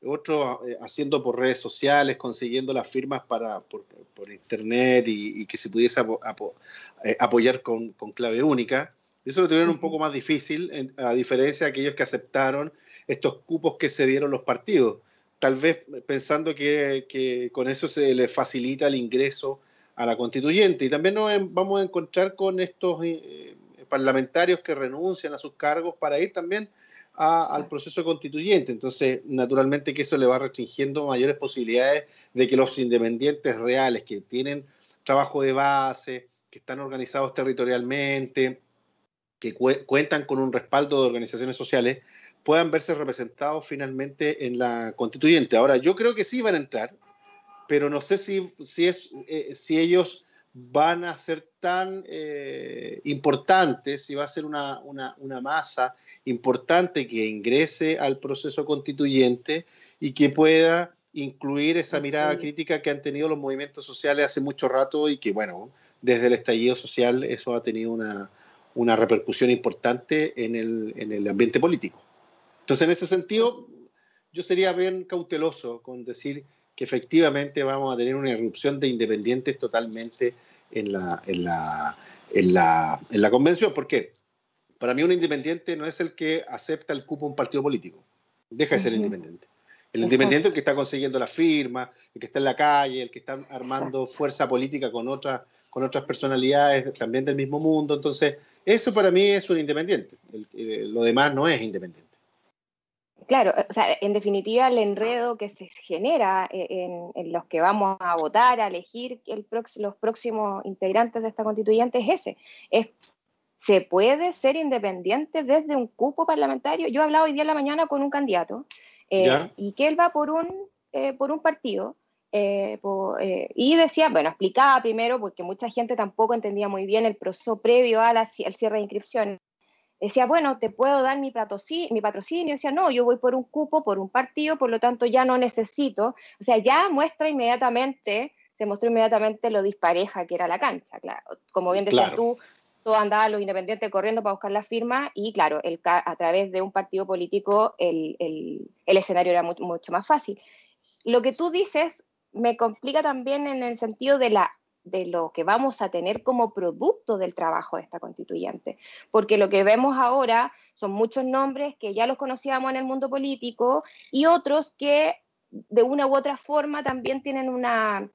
otros eh, haciendo por redes sociales, consiguiendo las firmas para, por, internet y, que se pudiese eh, apoyar con, clave única. Eso lo tuvieron un poco más difícil, a diferencia de aquellos que aceptaron estos cupos que se dieron los partidos, tal vez pensando que, con eso se les facilita el ingreso a la constituyente. Y también nos vamos a encontrar con estos... Eh, parlamentarios que renuncian a sus cargos para ir también al proceso constituyente. Entonces, naturalmente que eso le va restringiendo mayores posibilidades de que los independientes reales que tienen trabajo de base, que están organizados territorialmente, que cuentan con un respaldo de organizaciones sociales, puedan verse representados finalmente en la constituyente. Ahora, yo creo que sí van a entrar, pero no sé si, si, es, eh, si ellos van a ser tan eh, importantes, si va a ser una, una, una, masa importante que ingrese al proceso constituyente y que pueda incluir esa mirada crítica que han tenido los movimientos sociales hace mucho rato y que, bueno, desde el estallido social eso ha tenido una, una repercusión importante en el, en el ambiente político. Entonces, en ese sentido, yo sería bien cauteloso con decir que efectivamente vamos a tener una irrupción de independientes totalmente en la, en la, en la, en la convención. ¿Por qué? Para mí un independiente no es el que acepta el cupo de un partido político. Deja de ser independiente. El independiente es el que está consiguiendo la firma, el que está en la calle, el que está armando fuerza política con, otra, con otras personalidades también del mismo mundo. Entonces, eso para mí es un independiente. Eh, lo demás no es independiente. Claro, o sea, en definitiva el enredo que se genera en, los que vamos a votar, a elegir el los próximos integrantes de esta constituyente es ese. Es, ¿Se puede ser independiente desde un cupo parlamentario? Yo he hablado hoy día en la mañana con un candidato eh, y que él va por un, eh, por un partido eh, y decía, bueno, explicaba primero, porque mucha gente tampoco entendía muy bien el proceso previo al cierre de inscripciones. Decía, bueno, te puedo dar mi patrocinio, mi patrocinio. Decía, no, yo voy por un cupo, por un partido, por lo tanto ya no necesito. O sea, ya muestra inmediatamente, se mostró inmediatamente lo dispareja que era la cancha. Claro. Como bien decías tú, todo andaba los independientes corriendo para buscar la firma y claro, el, a través de un partido político el, el, el escenario era mucho, mucho más fácil. Lo que tú dices me complica también en el sentido de la de lo que vamos a tener como producto del trabajo de esta constituyente. Porque lo que vemos ahora son muchos nombres que ya los conocíamos en el mundo político y otros que de una u otra forma también tienen una,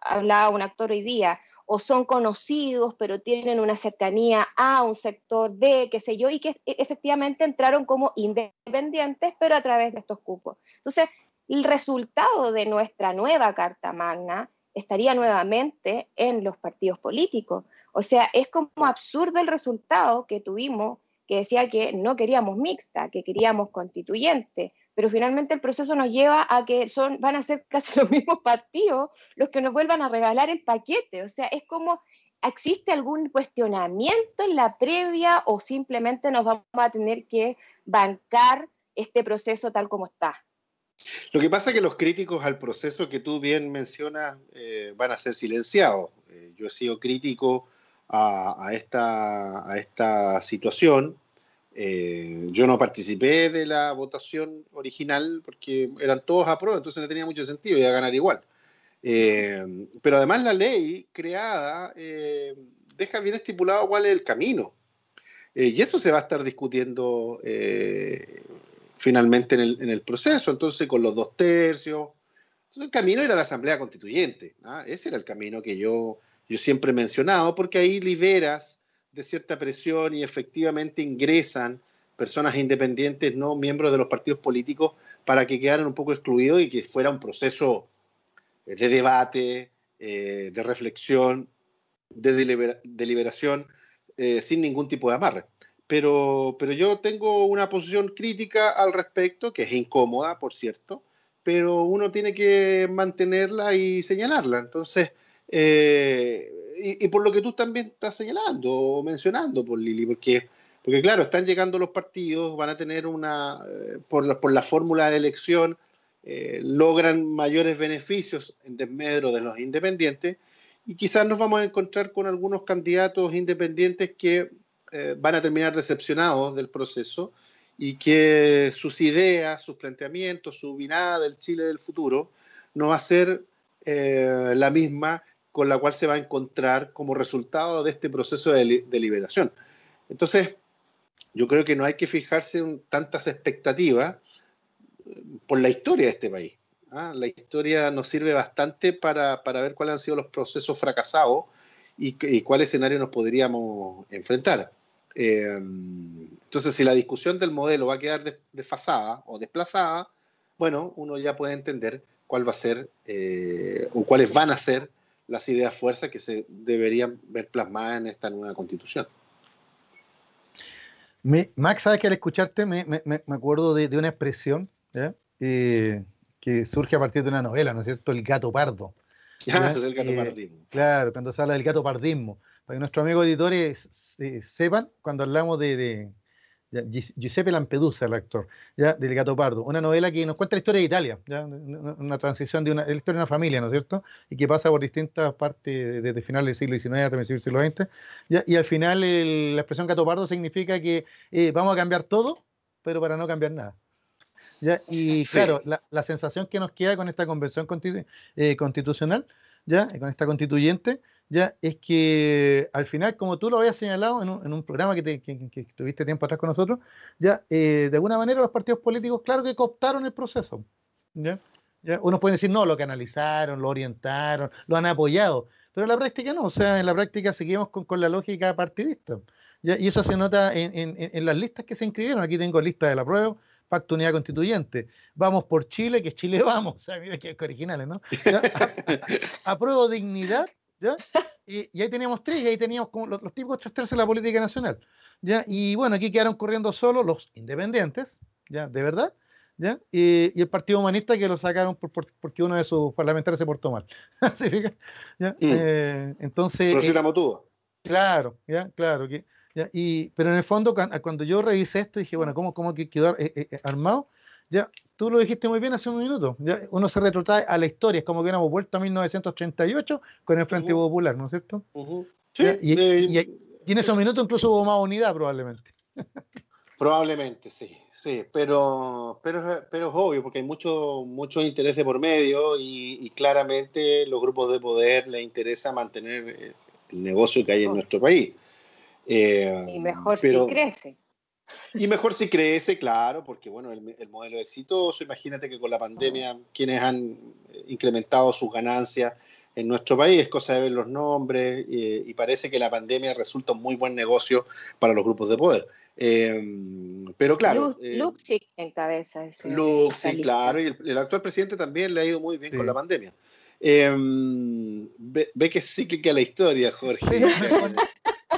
hablaba un actor hoy día, o son conocidos, pero tienen una cercanía a un sector de, qué sé yo, y que e, efectivamente entraron como independientes, pero a través de estos cupos. Entonces, el resultado de nuestra nueva Carta Magna estaría nuevamente en los partidos políticos. O sea, es como absurdo el resultado que tuvimos, que decía que no queríamos mixta, que queríamos constituyente, pero finalmente el proceso nos lleva a que son, van a ser [LAUGHS] casi los mismos partidos los que nos vuelvan a regalar el paquete. O sea, es como, ¿existe algún cuestionamiento en la previa o simplemente nos vamos a tener que bancar este proceso tal como está? Lo que pasa es que los críticos al proceso que tú bien mencionas eh, van a ser silenciados. Eh, yo he sido crítico a, esta, situación. Eh, yo no participé de la votación original porque eran todos a prueba, entonces no tenía mucho sentido, iba a ganar igual. pero además la ley creada deja bien estipulado cuál es el camino. y eso se va a estar discutiendo finalmente en el, proceso, entonces con los dos tercios. Entonces el camino era la Asamblea Constituyente, ¿ah? ese era el camino que yo, yo siempre he mencionado, porque ahí liberas de cierta presión y efectivamente ingresan personas independientes, no miembros de los partidos políticos, para que quedaran un poco excluidos y que fuera un proceso eh, de debate, eh, de reflexión, de deliberación, eh, sin ningún tipo de amarre pero, pero yo tengo una posición crítica al respecto, que es incómoda, por cierto, pero uno tiene que mantenerla y señalarla. Entonces, eh, y, por lo que tú también estás señalando o mencionando, por Lili, porque, porque claro, están llegando los partidos, van a tener una, eh, por, la, por la fórmula de elección, eh, logran mayores beneficios en desmedro de los independientes, y quizás nos vamos a encontrar con algunos candidatos independientes que eh, van a terminar decepcionados del proceso y que sus ideas, sus planteamientos, su mirada del Chile del futuro no va a ser eh, la misma con la cual se va a encontrar como resultado de este proceso de, liberación. Entonces, yo creo que no hay que fijarse en tantas expectativas eh, por la historia de este país. ¿ah? La historia nos sirve bastante para, para, ver cuáles han sido los procesos fracasados y cuál escenario nos podríamos enfrentar. Entonces, si la discusión del modelo va a quedar desfasada o desplazada, bueno, uno ya puede entender cuál va a ser o cuáles van a ser las ideas fuerzas que se deberían ver plasmadas en esta nueva constitución. Max, sabes que al escucharte me, acuerdo de, una expresión eh, que surge a partir de una novela, ¿no es cierto? El gato pardo. [LAUGHS] Ah, el gato pardismo. Claro, cuando se habla del gato pardismo. Para que nuestros amigos editores sepan, cuando hablamos de, Giuseppe Lampedusa, el actor, ¿ya? del Gato Pardo, una novela que nos cuenta la historia de Italia, ¿ya? una transición de una, la historia de una familia, ¿no es cierto? Y que pasa por distintas partes desde finales del siglo XIX hasta el siglo XX. ¿ya? Y al final la expresión Gato Pardo significa que eh, vamos a cambiar todo, pero para no cambiar nada. ¿ya? Y [LAUGHS] claro, la, sensación que nos queda con esta convención eh, constitucional, ¿ya? con esta constituyente, ya es que al final, como tú lo habías señalado en un, programa que, tuviste tiempo atrás con nosotros, ya eh, de alguna manera los partidos políticos, claro que cooptaron el proceso. ¿ya? Unos pueden decir, no, lo canalizaron, lo orientaron, lo han apoyado, pero en la práctica no, o sea, en la práctica seguimos con, la lógica partidista. Y eso se nota en, las listas que se inscribieron. Aquí tengo lista de la prueba, Pacto Unidad Constituyente. Vamos por Chile, que Chile vamos. [LAUGHS] O sea, mira que originales, ¿no? Apruebo dignidad ¿ya? Y, ahí teníamos tres, y ahí teníamos como los, típicos tres tercios de la política nacional, ¿ya? Y bueno, aquí quedaron corriendo solo los independientes, ¿ya? De verdad, ¿ya? Y, el Partido Humanista que lo sacaron por, porque uno de sus parlamentarios se portó mal. [LAUGHS] ¿Ya? Mm. Eh, entonces... Eh, Claro, ¿ya? Claro. Que, ¿ya? Y, pero en el fondo, cuando yo revisé esto, dije, bueno, ¿cómo, cómo que quedó eh, armado? Ya, tú lo dijiste muy bien hace un minuto. Ya, uno se retrotrae a la historia, es como que hubiéramos vuelto a 1938 con el Frente Popular, ¿no es cierto? sí, y, en esos minutos incluso hubo más unidad, probablemente. Probablemente, sí, sí, pero, pero, pero es obvio, porque hay mucho, mucho interés de por medio y, claramente los grupos de poder les interesa mantener el negocio que hay en nuestro país. y mejor si crece. Y mejor si crece, claro, porque bueno, el, el, modelo es exitoso. Imagínate que con la pandemia, quienes han eh, incrementado sus ganancias en nuestro país, es cosa de ver los nombres, y parece que la pandemia resulta un muy buen negocio para los grupos de poder. Em, pero claro. Eh, Luxic encabeza ese. Luxic, claro, y el, actual presidente también le ha ido muy bien con la pandemia. Em, ve, que que queda la historia, Jorge.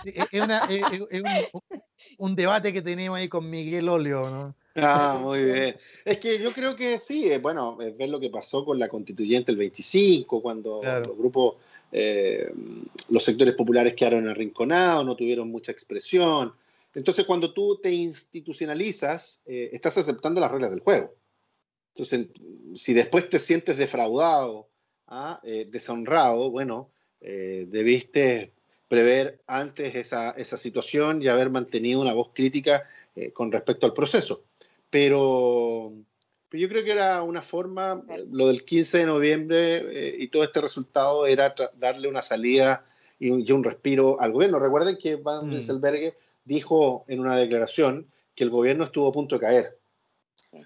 es, una, es, un, un debate que tenemos ahí con Miguel Olio, ¿no? Ah, muy bien. Es que yo creo que sí, eh, bueno, es ver lo que pasó con la constituyente el 25, cuando los grupos, eh, los sectores populares quedaron arrinconados, no tuvieron mucha expresión. Entonces, cuando tú te institucionalizas, eh, estás aceptando las reglas del juego. Entonces, si después te sientes defraudado, ¿ah? deshonrado, bueno, debiste prever antes esa, esa situación y haber mantenido una voz crítica eh, con respecto al proceso. Pero, pero, yo creo que era una forma, lo del 15 de noviembre eh, y todo este resultado era darle una salida y un, respiro al gobierno. Recuerden que Van mm. dijo en una declaración que el gobierno estuvo a punto de caer.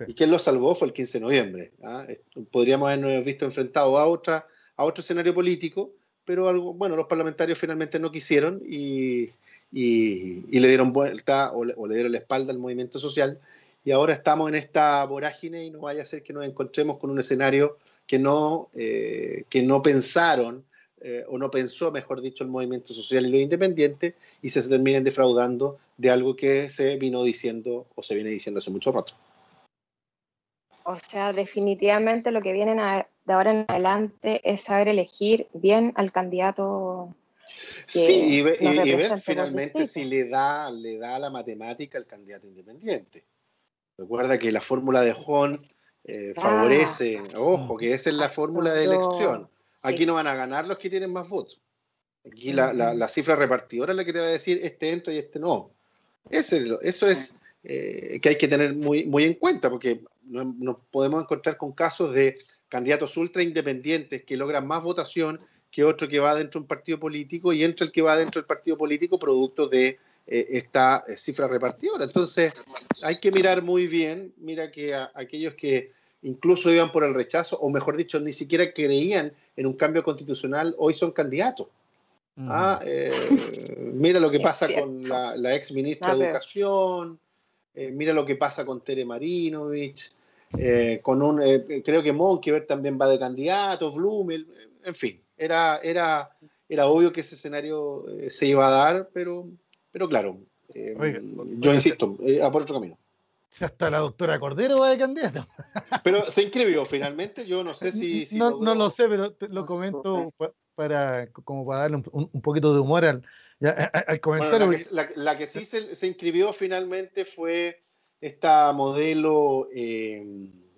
Y quien lo salvó fue el 15 de noviembre. ¿ah? Podríamos habernos visto enfrentado a, otra, a otro escenario político pero algo, bueno, los parlamentarios finalmente no quisieron y, y, le dieron vuelta o le, dieron la espalda al movimiento social y ahora estamos en esta vorágine y no vaya a ser que nos encontremos con un escenario que no, eh, que no pensaron eh, o no pensó, mejor dicho, el movimiento social y los independientes y se terminen defraudando de algo que se vino diciendo o se viene diciendo hace mucho rato. O sea, definitivamente lo que vienen de ahora en adelante es saber elegir bien al candidato. sí, y, ver finalmente si le da, le da la matemática al candidato independiente. Recuerda que la fórmula de Juan eh, ah. favorece, ojo, que esa es la fórmula de elección. Aquí no van a ganar los que tienen más votos. Aquí la, la, cifra repartidora es la que te va a decir este entra y este no. Ese, eso es eh, que hay que tener muy, muy en cuenta, porque nos podemos encontrar con casos de candidatos ultra independientes que logran más votación que otro que va dentro de un partido político y entre el que va dentro del partido político producto de eh, esta eh, cifra repartidora. Entonces, hay que mirar muy bien, mira que aquellos que incluso iban por el rechazo, o mejor dicho, ni siquiera creían en un cambio constitucional, hoy son candidatos. Ah, eh, mira lo que pasa con la, ex ministra de Educación, eh, mira lo que pasa con Tere Marinovich, eh, con un, creo que Monkever también va de candidato, Blumel, en fin, era, era, era obvio que ese escenario se iba a dar, pero, pero claro, yo insisto, a por otro camino. Hasta la doctora Cordero va de candidato. [LAUGHS] Pero se inscribió finalmente, yo no sé si... no, no, lo sé, pero lo comento para, como para darle un, un poquito de humor al, al comentario. la, que, sí se, se, inscribió finalmente fue esta modelo, eh,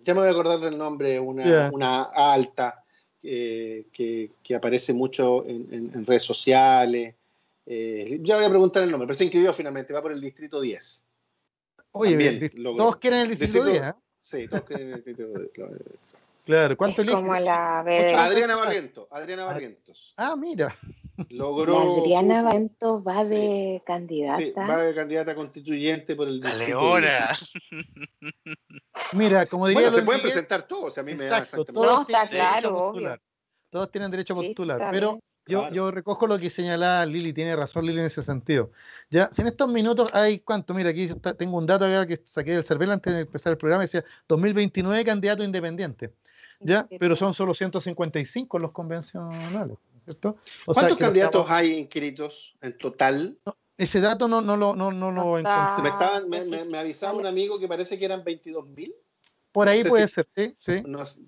ya me voy a acordar del nombre, una, una alta, eh, que, que, aparece mucho en, en, redes sociales. Eh, ya voy a preguntar el nombre, pero se inscribió finalmente, va por el distrito 10. Oye, todos quieren el distrito, 10. Sí, todos quieren el distrito 10. Claro, ¿cuánto es como la Adriana Barrientos. Adriana ah, Barrientos. Ah, mira. Logró. Adriana Barrientos va de candidata. Sí, va de candidata constituyente por el Leona. [LAUGHS] Mira, como diría. Bueno, se pueden presentar todos. A mí me da exactamente. No, está claro, obvio. Todos tienen derecho a postular, pero yo, yo, recojo lo que señalaba Lili, tiene razón Lili en ese sentido. Ya, si en estos minutos hay cuánto, mira, aquí tengo un dato acá que saqué del cervel antes de empezar el programa, decía 2029 candidatos independientes. ¿ya? Pero son solo 155 los convencionales, ¿cierto? ¿Cuántos candidatos hay inscritos en total? ese dato no, no, lo, no, no lo encontré. Me, estaban, me, me, avisaba un amigo que parece que eran 22 mil. Por ahí puede ser, sí. sí.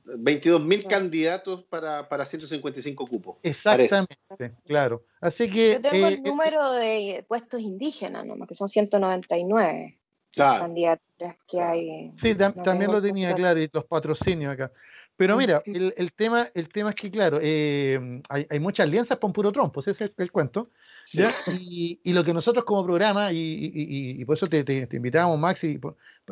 22 mil candidatos para, para 155 cupos. Exactamente, claro. Así que. Yo tengo el eh, número de puestos indígenas, nomás, que son 199 candidatos que hay. Sí, también lo tenía claro, y los patrocinios acá. Pero mira, el, el, tema, el tema es que, claro, eh, hay, hay, muchas alianzas para un puro trompo, ese es el, el cuento. ¿ya? [LAUGHS] Y, y, lo que nosotros como programa, y, y por eso te, te, te, invitamos, Maxi,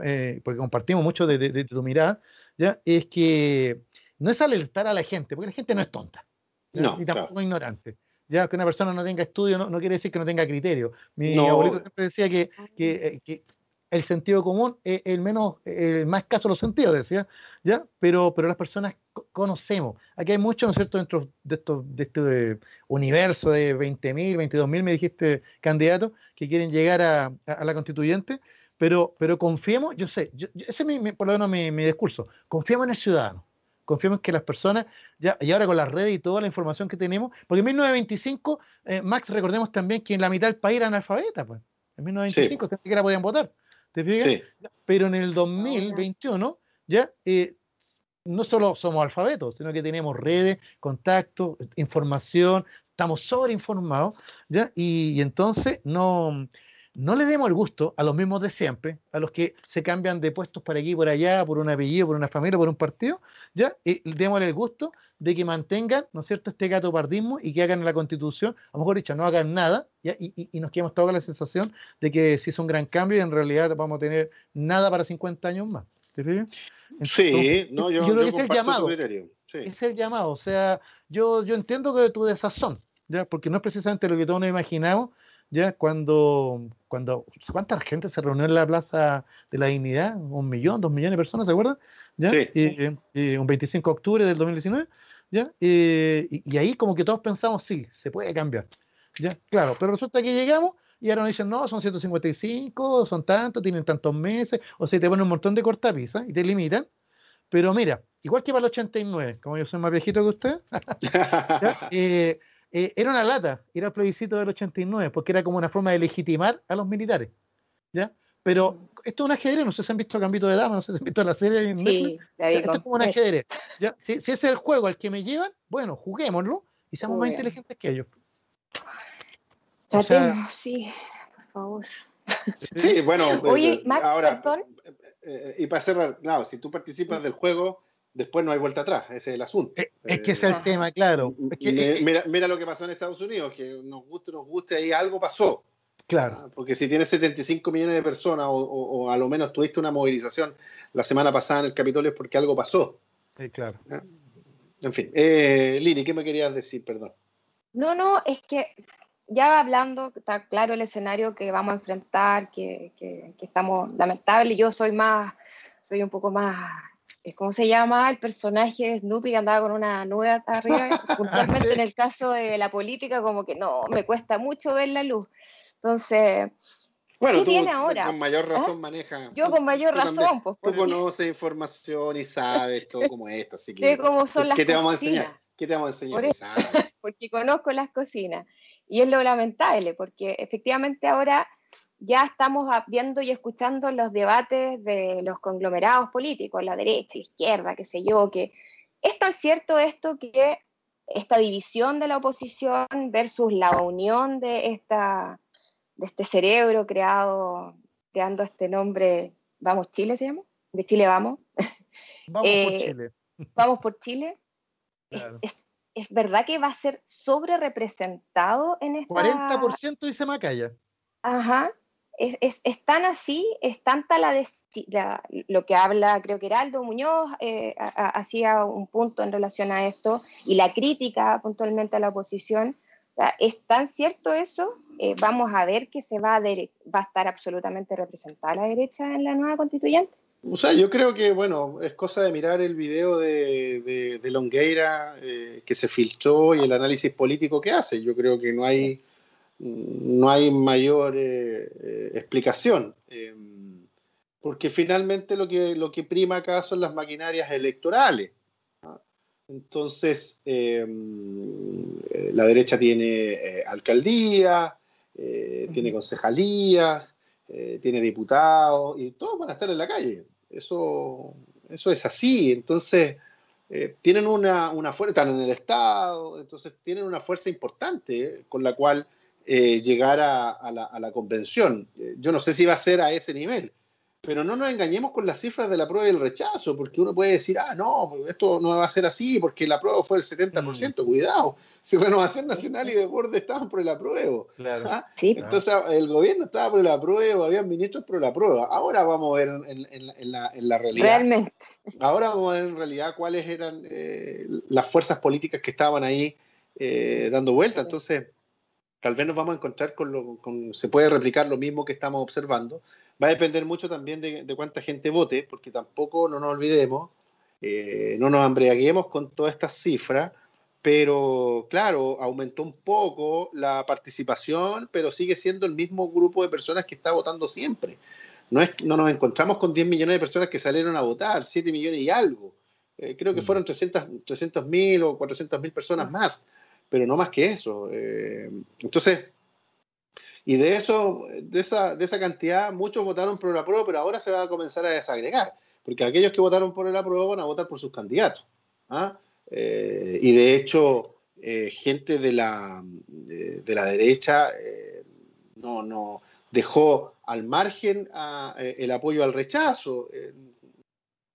eh, porque compartimos mucho de, de, de, tu mirada, ¿ya? es que no es alertar a la gente, porque la gente no es tonta, no, ni tampoco claro. ignorante. Ya que una persona no tenga estudio no, no, quiere decir que no tenga criterio. Mi no. abuelito siempre decía que, que, eh, que el sentido común es el menos, el más escaso de los sentidos, decía, ¿ya? Pero, pero las personas conocemos. Aquí hay mucho, ¿no es cierto?, dentro de, esto, de este universo de 20.000, 22.000, me dijiste, candidatos que quieren llegar a, a, la constituyente, pero, pero confiemos, yo sé, yo, ese es mi, por lo menos mi, mi, discurso, confiemos en el ciudadano. Confiemos en que las personas, ya, y ahora con las redes y toda la información que tenemos, porque en 1925, eh, Max, recordemos también que en la mitad del país era analfabeta, pues. En 1925 sí. ni siquiera podían votar. ¿Te fijas? Sí. Pero en el 2021 ya eh, no solo somos alfabetos, sino que tenemos redes, contactos, información, estamos sobreinformados, ¿ya? Y, y, entonces no, no le demos el gusto a los mismos de siempre, a los que se cambian de puestos por aquí por allá, por un apellido, por una familia, por un partido, ¿ya? Y démosle el gusto de que mantengan, ¿no es cierto?, este gatopardismo y que hagan la constitución, a lo mejor dicho, no hagan nada, ¿ya? Y, y, y, nos quedamos todos con la sensación de que si es un gran cambio y en realidad vamos a tener nada para 50 años más. ¿Te fijas? sí, no, yo, yo creo que es el llamado. Sí. Es el llamado, o sea, yo, yo entiendo que tu desazón, ¿ya? Porque no es precisamente lo que todos nos imaginamos, ya cuando, cuando cuánta gente se reunió en la Plaza de la Dignidad, un millón, dos millones de personas, ¿se acuerdan? ¿Ya? Sí. Un 25 de octubre del 2019, ¿ya? Y, y, ahí como que todos pensamos, sí, se puede cambiar, ¿ya? Claro, pero resulta que llegamos y ahora nos dicen, no, son 155, son tantos, tienen tantos meses, o sea, te ponen un montón de cortapisas y te limitan, pero mira, igual que para el 89, como yo soy más viejito que usted, [LAUGHS] eh, eh, era una lata, era el plebiscito del 89, porque era como una forma de legitimar a los militares, ¿ya? Pero esto es un ajedrez, no sé si han visto Gambito de Dama, no sé si han visto la serie. Sí, esto es como un ajedrez. ¿ya? Si, si, ese es el juego al que me llevan, bueno, juguémoslo y seamos Muy más bien. inteligentes que ellos. O sea, sí, por favor. [LAUGHS] Sí, bueno, Oye, eh, Max, ahora, eh, eh, y para cerrar, claro, si tú participas del juego, después no hay vuelta atrás, ese es el asunto. Es, es que ese es el tema, claro. Es que, mira, mira, lo que pasó en Estados Unidos, que nos guste, nos guste, ahí algo pasó. Claro. ¿Ah? Porque si tienes 75 millones de personas o, o, o, a lo menos tuviste una movilización la semana pasada en el Capitolio es porque algo pasó. Sí, claro. ¿Ah? En fin. Eh, Lili, ¿qué me querías decir? Perdón. No, no, es que ya hablando, está claro el escenario que vamos a enfrentar, que, que, que estamos lamentables. Yo soy más, soy un poco más ¿cómo se llama? El personaje de Snoopy que andaba con una nube [LAUGHS] arriba. Puntualmente en el caso de la política, como que no, me cuesta mucho ver la luz. Entonces, bueno, tú ahora? con mayor ¿Ah? razón maneja. Yo con mayor razón, pues. Tú conoces información y sabes todo como esto, así que. [LAUGHS] Son las ¿Qué te vamos a enseñar? ¿Qué te vamos a enseñar? [LAUGHS] porque conozco las cocinas. Y es lo lamentable, porque efectivamente ahora ya estamos viendo y escuchando los debates de los conglomerados políticos, la derecha, la izquierda, qué sé yo, que es tan cierto esto que esta división de la oposición versus la unión de esta de este cerebro creado, creando este nombre, Vamos Chile se llama, de Chile Vamos. [LAUGHS] Vamos por eh, Chile. Vamos por Chile. Es, verdad que va a ser sobre representado en esta... 40% dice Macaya. Ajá. Es, tan así, es tanta la, lo que habla, creo que Heraldo Muñoz eh, hacía un punto en relación a esto, y la crítica puntualmente a la oposición, es tan cierto eso, eh, vamos a ver que se va a, va a estar absolutamente representada la derecha en la nueva constituyente. O sea, yo creo que, bueno, es cosa de mirar el video de, de, Longueira eh, que se filtró y el análisis político que hace. Yo creo que no hay, no hay mayor eh, explicación. porque finalmente lo que, lo que prima acá son las maquinarias electorales. Entonces, em, eh, la derecha tiene eh, alcaldía, eh, tiene concejalías, tiene diputados y todos van a estar en la calle. Eso, eso es así. Entonces, tienen una, fuerza, están en el Estado, entonces tienen una fuerza importante con la cual llegar a, la, a, la, convención. yo no sé si va a ser a ese nivel, pero no nos engañemos con las cifras de la prueba y el rechazo, porque uno puede decir, ah, no, esto no va a ser así, porque la prueba fue el 70%, mm. cuidado, si Renovación Nacional y de borde estaban por el apruebo. Claro. ¿Ah? Sí. Entonces el gobierno estaba por el apruebo, habían ministros por la prueba. Ahora vamos a ver en, la, realidad. Realmente. Ahora vamos a ver en realidad cuáles eran eh, las fuerzas políticas que estaban ahí eh, dando vuelta. Entonces, tal vez nos vamos a encontrar con, lo, con, se puede replicar lo mismo que estamos observando, Va a depender mucho también de, cuánta gente vote, porque tampoco no nos olvidemos, eh, no nos embriaguemos con todas estas cifras, pero claro, aumentó un poco la participación, pero sigue siendo el mismo grupo de personas que está votando siempre. No, es, no nos encontramos con 10 millones de personas que salieron a votar, 7 millones y algo. Eh, creo que mm. fueron 300 mil o 400 mil personas más, pero no más que eso. Eh, entonces, y de eso, de esa, de esa cantidad, muchos votaron por el apruebo, pero ahora se va a comenzar a desagregar, porque aquellos que votaron por el apruebo van a votar por sus candidatos. ¿ah? Eh, y de hecho, eh, gente de la, de, la derecha no, no dejó al margen el apoyo al rechazo.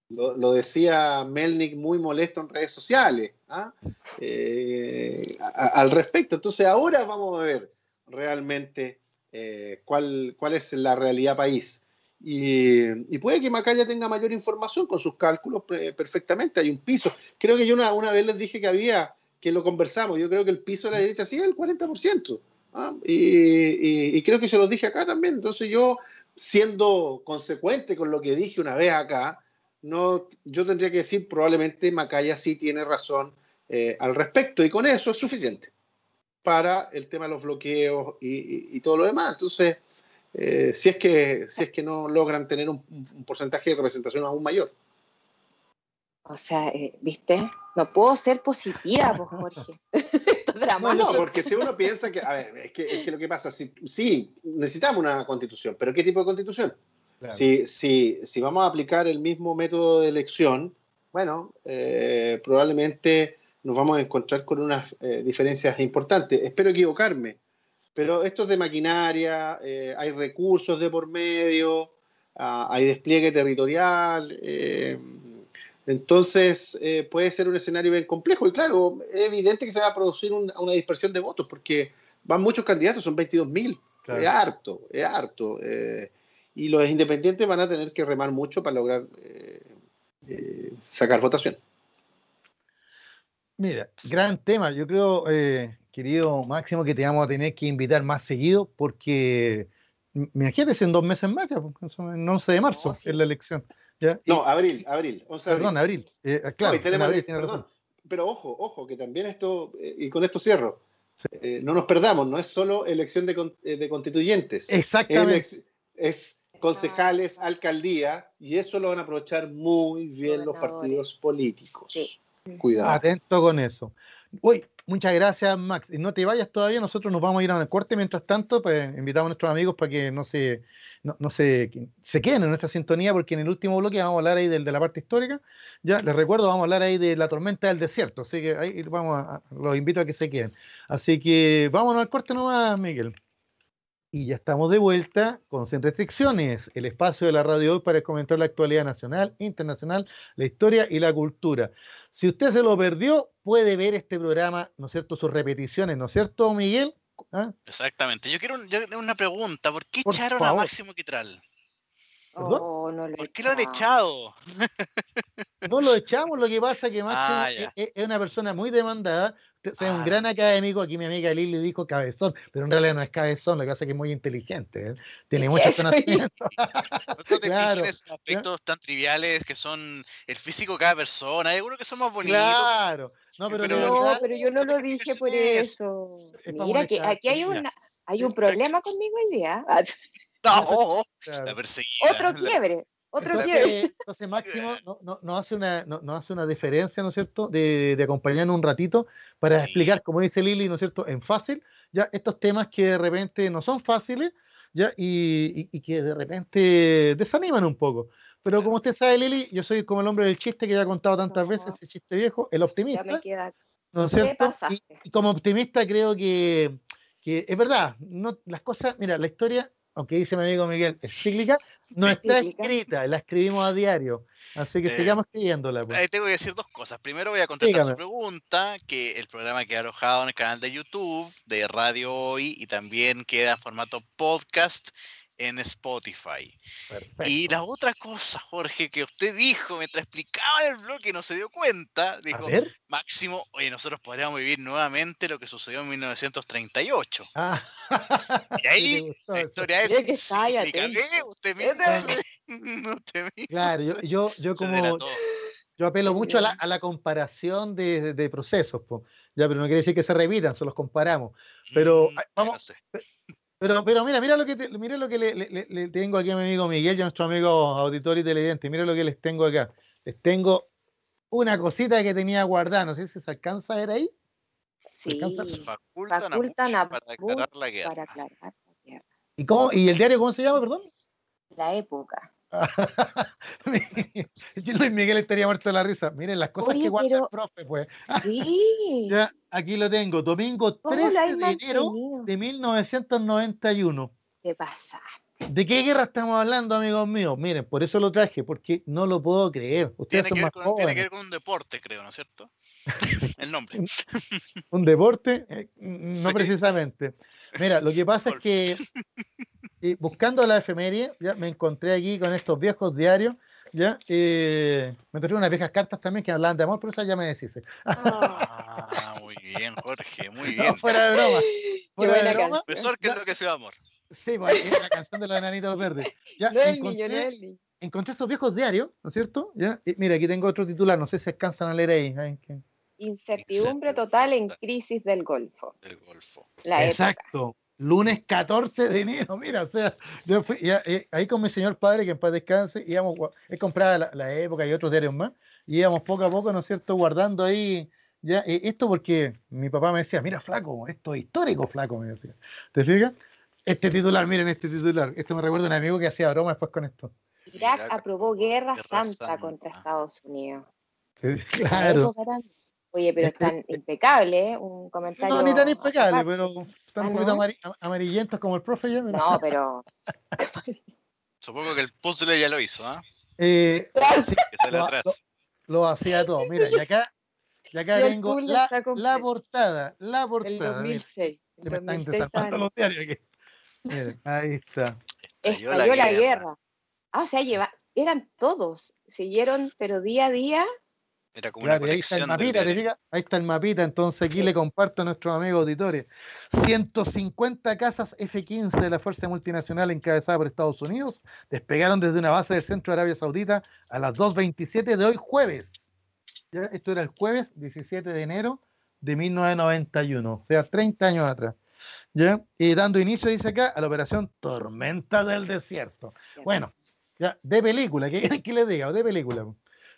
Lo, decía Melnik muy molesto en redes sociales ¿ah? al respecto. Entonces ahora vamos a ver realmente eh, cuál, cuál es la realidad país. Y, puede que Macaya tenga mayor información con sus cálculos perfectamente. Hay un piso. Creo que yo una, una, vez les dije que había, que lo conversamos. Yo creo que el piso de la derecha sí es el 40%. ¿ah? Y, y, creo que se los dije acá también. Entonces yo, siendo consecuente con lo que dije una vez acá, no, yo tendría que decir probablemente Macaya sí tiene razón eh, al respecto. Y con eso es suficiente para el tema de los bloqueos y, todo lo demás. Entonces, eh, si, es que, si es que no logran tener un, porcentaje de representación aún mayor. O sea, eh, ¿viste? No puedo ser positiva, pues, Jorge. [LAUGHS] no, no, porque si uno piensa que, a ver, es que, es que lo que pasa, si, sí, necesitamos una constitución, pero ¿qué tipo de constitución? Si, si, si, vamos a aplicar el mismo método de elección, bueno, eh, probablemente nos vamos a encontrar con unas eh, diferencias importantes. Espero equivocarme, pero esto es de maquinaria, eh, hay recursos de por medio, ah, hay despliegue territorial, eh, entonces puede ser un escenario bien complejo. Y claro, es evidente que se va a producir una dispersión de votos porque van muchos candidatos, son 22 mil. Es harto, es harto. Y los independientes van a tener que remar mucho para lograr sacar votación. Mira, gran tema. Yo creo, eh, querido Máximo, que te vamos a tener que invitar más seguido porque, imagínate, en dos meses más, ya, el 11 de marzo es la elección. No, abril, abril. perdón, abril. Eh, claro, abril, tiene razón. Pero ojo, ojo, que también esto, eh, y con esto cierro, eh, no nos perdamos, no es solo elección de, de constituyentes. Exactamente. Es, concejales, alcaldía, y eso lo van a aprovechar muy bien los partidos políticos. Cuidado. Atento con eso. Uy, muchas gracias, Max. Y no te vayas todavía, nosotros nos vamos a ir a una corte. Mientras tanto, pues invitamos a nuestros amigos para que no se, no, se, se queden en nuestra sintonía, porque en el último bloque vamos a hablar ahí de, de la parte histórica. Ya les recuerdo, vamos a hablar ahí de la tormenta del desierto. Así que ahí vamos a, los invito a que se queden. Así que vámonos al corte nomás, Miguel. Y ya estamos de vuelta con Sin Restricciones, el espacio de la radio hoy para comentar la actualidad nacional, internacional, la historia y la cultura. Si usted se lo perdió, puede ver este programa, ¿no es cierto?, sus repeticiones, ¿no es cierto, Miguel? ¿Ah? Exactamente. Yo quiero una pregunta. ¿Por qué echaron a Máximo Quitral? Oh, ¿Por qué lo han echado? [LAUGHS] No lo echamos, lo que pasa es que Máximo ah, es, es, una persona muy demandada, es un ah. gran académico, aquí mi amiga Lili dijo cabezón, pero en realidad no es cabezón, lo que pasa es que es muy inteligente, ¿eh? tiene muchos conocimientos. [LAUGHS] No te claro, en aspectos tan triviales que son el físico de cada persona, hay algunos que son más bonitos. Claro, no, pero, no, pero yo no lo dije por eso. Mira, que aquí hay, una, hay un problema conmigo el día. [LAUGHS] No, [LAUGHS] la Otro quiebre. Otro entonces, entonces Máximo no, no, hace una, no, hace una diferencia, ¿no es cierto?, de, de acompañarnos un ratito para explicar, como dice Lili, ¿no es cierto?, en fácil, ya estos temas que de repente no son fáciles, ya, y, y, que de repente desaniman un poco. Pero como usted sabe, Lili, yo soy como el hombre del chiste que ya he contado tantas veces, ese chiste viejo, el optimista. ¿No es cierto? Y, como optimista creo que, que es verdad, no, las cosas, mira, la historia aunque dice mi amigo Miguel, es cíclica, no está escrita, la escribimos a diario. Así que eh, sigamos escribiéndola. Pues. tengo que decir dos cosas. Primero voy a contestar su pregunta, que el programa queda alojado en el canal de YouTube de Radio Hoy y también queda en formato podcast en Spotify. Y la otra cosa, Jorge, que usted dijo mientras explicaba el blog y no se dio cuenta, dijo, Máximo, oye, nosotros podríamos vivir nuevamente lo que sucedió en 1938. Ah. Y ahí la historia es... Que [LAUGHS] Usted mismo, Claro, yo, yo, como... Yo apelo mucho a la, a la comparación de, de, procesos, ya, pero no quiere decir que se repitan, solo los comparamos. Pero mm, vamos, pero, pero mira, mira lo que, mira lo que le, tengo aquí a mi amigo Miguel y a nuestro amigo auditor y televidente. Mira lo que les tengo acá. Les tengo una cosita que tenía guardada. No sé si se alcanza a ver ahí. Sí. Facultan, a, para aclarar la guerra. Para aclarar la guerra. ¿Y, cómo, ¿Y el diario cómo se llama, perdón? La época. [LAUGHS] Yo Luis Miguel estaría muerto de la risa. Miren las cosas que guarda el profe, pues. Sí. [LAUGHS] ya, aquí lo tengo. Domingo 13 de enero de 1991. ¿Qué pasa? ¿De qué guerra estamos hablando, amigos míos? Miren, por eso lo traje, porque no lo puedo creer. Ustedes tiene, son que más tiene que ver con un deporte, creo, ¿no es cierto? [LAUGHS] el nombre. ¿Un deporte? Eh, no precisamente. Mira, lo que pasa es que y buscando la efeméride, ya me encontré aquí con estos viejos diarios, ya, me encontré unas viejas cartas también que hablaban de amor, pero eso ya me decís. Ah, [LAUGHS] muy bien, Jorge, muy bien. fuera de broma. Fuera Qué buena de broma. Profesor, ¿qué es lo que sea amor? Sí, pues, es la canción de los enanitos verdes. Ya, no encontré, encontré estos viejos diarios, ¿no es cierto? Ya, mira, aquí tengo otro titular, no sé si alcanzan a leer ahí. Incertidumbre total en crisis del Golfo. Del Golfo. La Exacto lunes 14 de enero, mira, o sea, yo fui, eh, ahí con mi señor padre, que en paz descanse, íbamos, he comprado la, época y otros diarios más, y íbamos poco a poco, ¿no es cierto?, guardando ahí, ya, eh, esto porque mi papá me decía, mira, flaco, esto es histórico, flaco, me decía, ¿te fijas? Este titular, miren este titular, esto me recuerda a un amigo que hacía broma después con esto. Irak aprobó guerra, santa, contra Estados Unidos. [LAUGHS] Claro. Oye, pero es tan impecable, ¿eh? un comentario. No, ni tan impecable, pero están un poquito amarillentos como el profe ya. No, pero. [LAUGHS] Supongo que el puzzle ya lo hizo, ¿ah? ¿eh? sí, lo, hacía todo. Mira, y acá, y acá [LAUGHS] tengo la, la, portada, la portada. El 2006. El me están desarmando los diarios aquí. Miren, ahí está. Estalló, la, guerra. la guerra. Ah, o sea, lleva, eran todos, siguieron, pero día a día Era como una ahí está el mapita, ahí está el mapita, entonces aquí le comparto a nuestros amigos auditores. 150 casas F-15 de la Fuerza Multinacional encabezada por Estados Unidos despegaron desde una base del centro de Arabia Saudita a las 2.27 de hoy jueves. Esto era el jueves 17 de enero de 1991, o sea, 30 años atrás. ¿ya? Y dando inicio, dice acá, a la operación Tormenta del Desierto. Bueno, ya, de película, ¿qué, [LAUGHS] qué les diga? De película.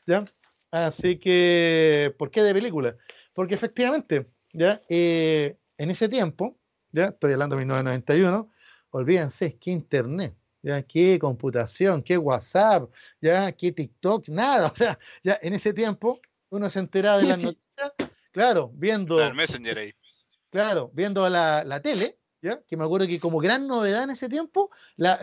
¿ya? Así que, ¿por qué de película? Porque efectivamente, ya eh, en ese tiempo, ya estoy hablando de 1991, olvídense, qué internet, ya qué computación, qué WhatsApp, ya qué TikTok, nada, [LAUGHS] o sea, ya en ese tiempo uno se enteraba de las [LAUGHS] noticias, claro, viendo el Messenger ahí. Claro, viendo la, la tele, ¿Ya? que me acuerdo que como gran novedad en ese tiempo, la,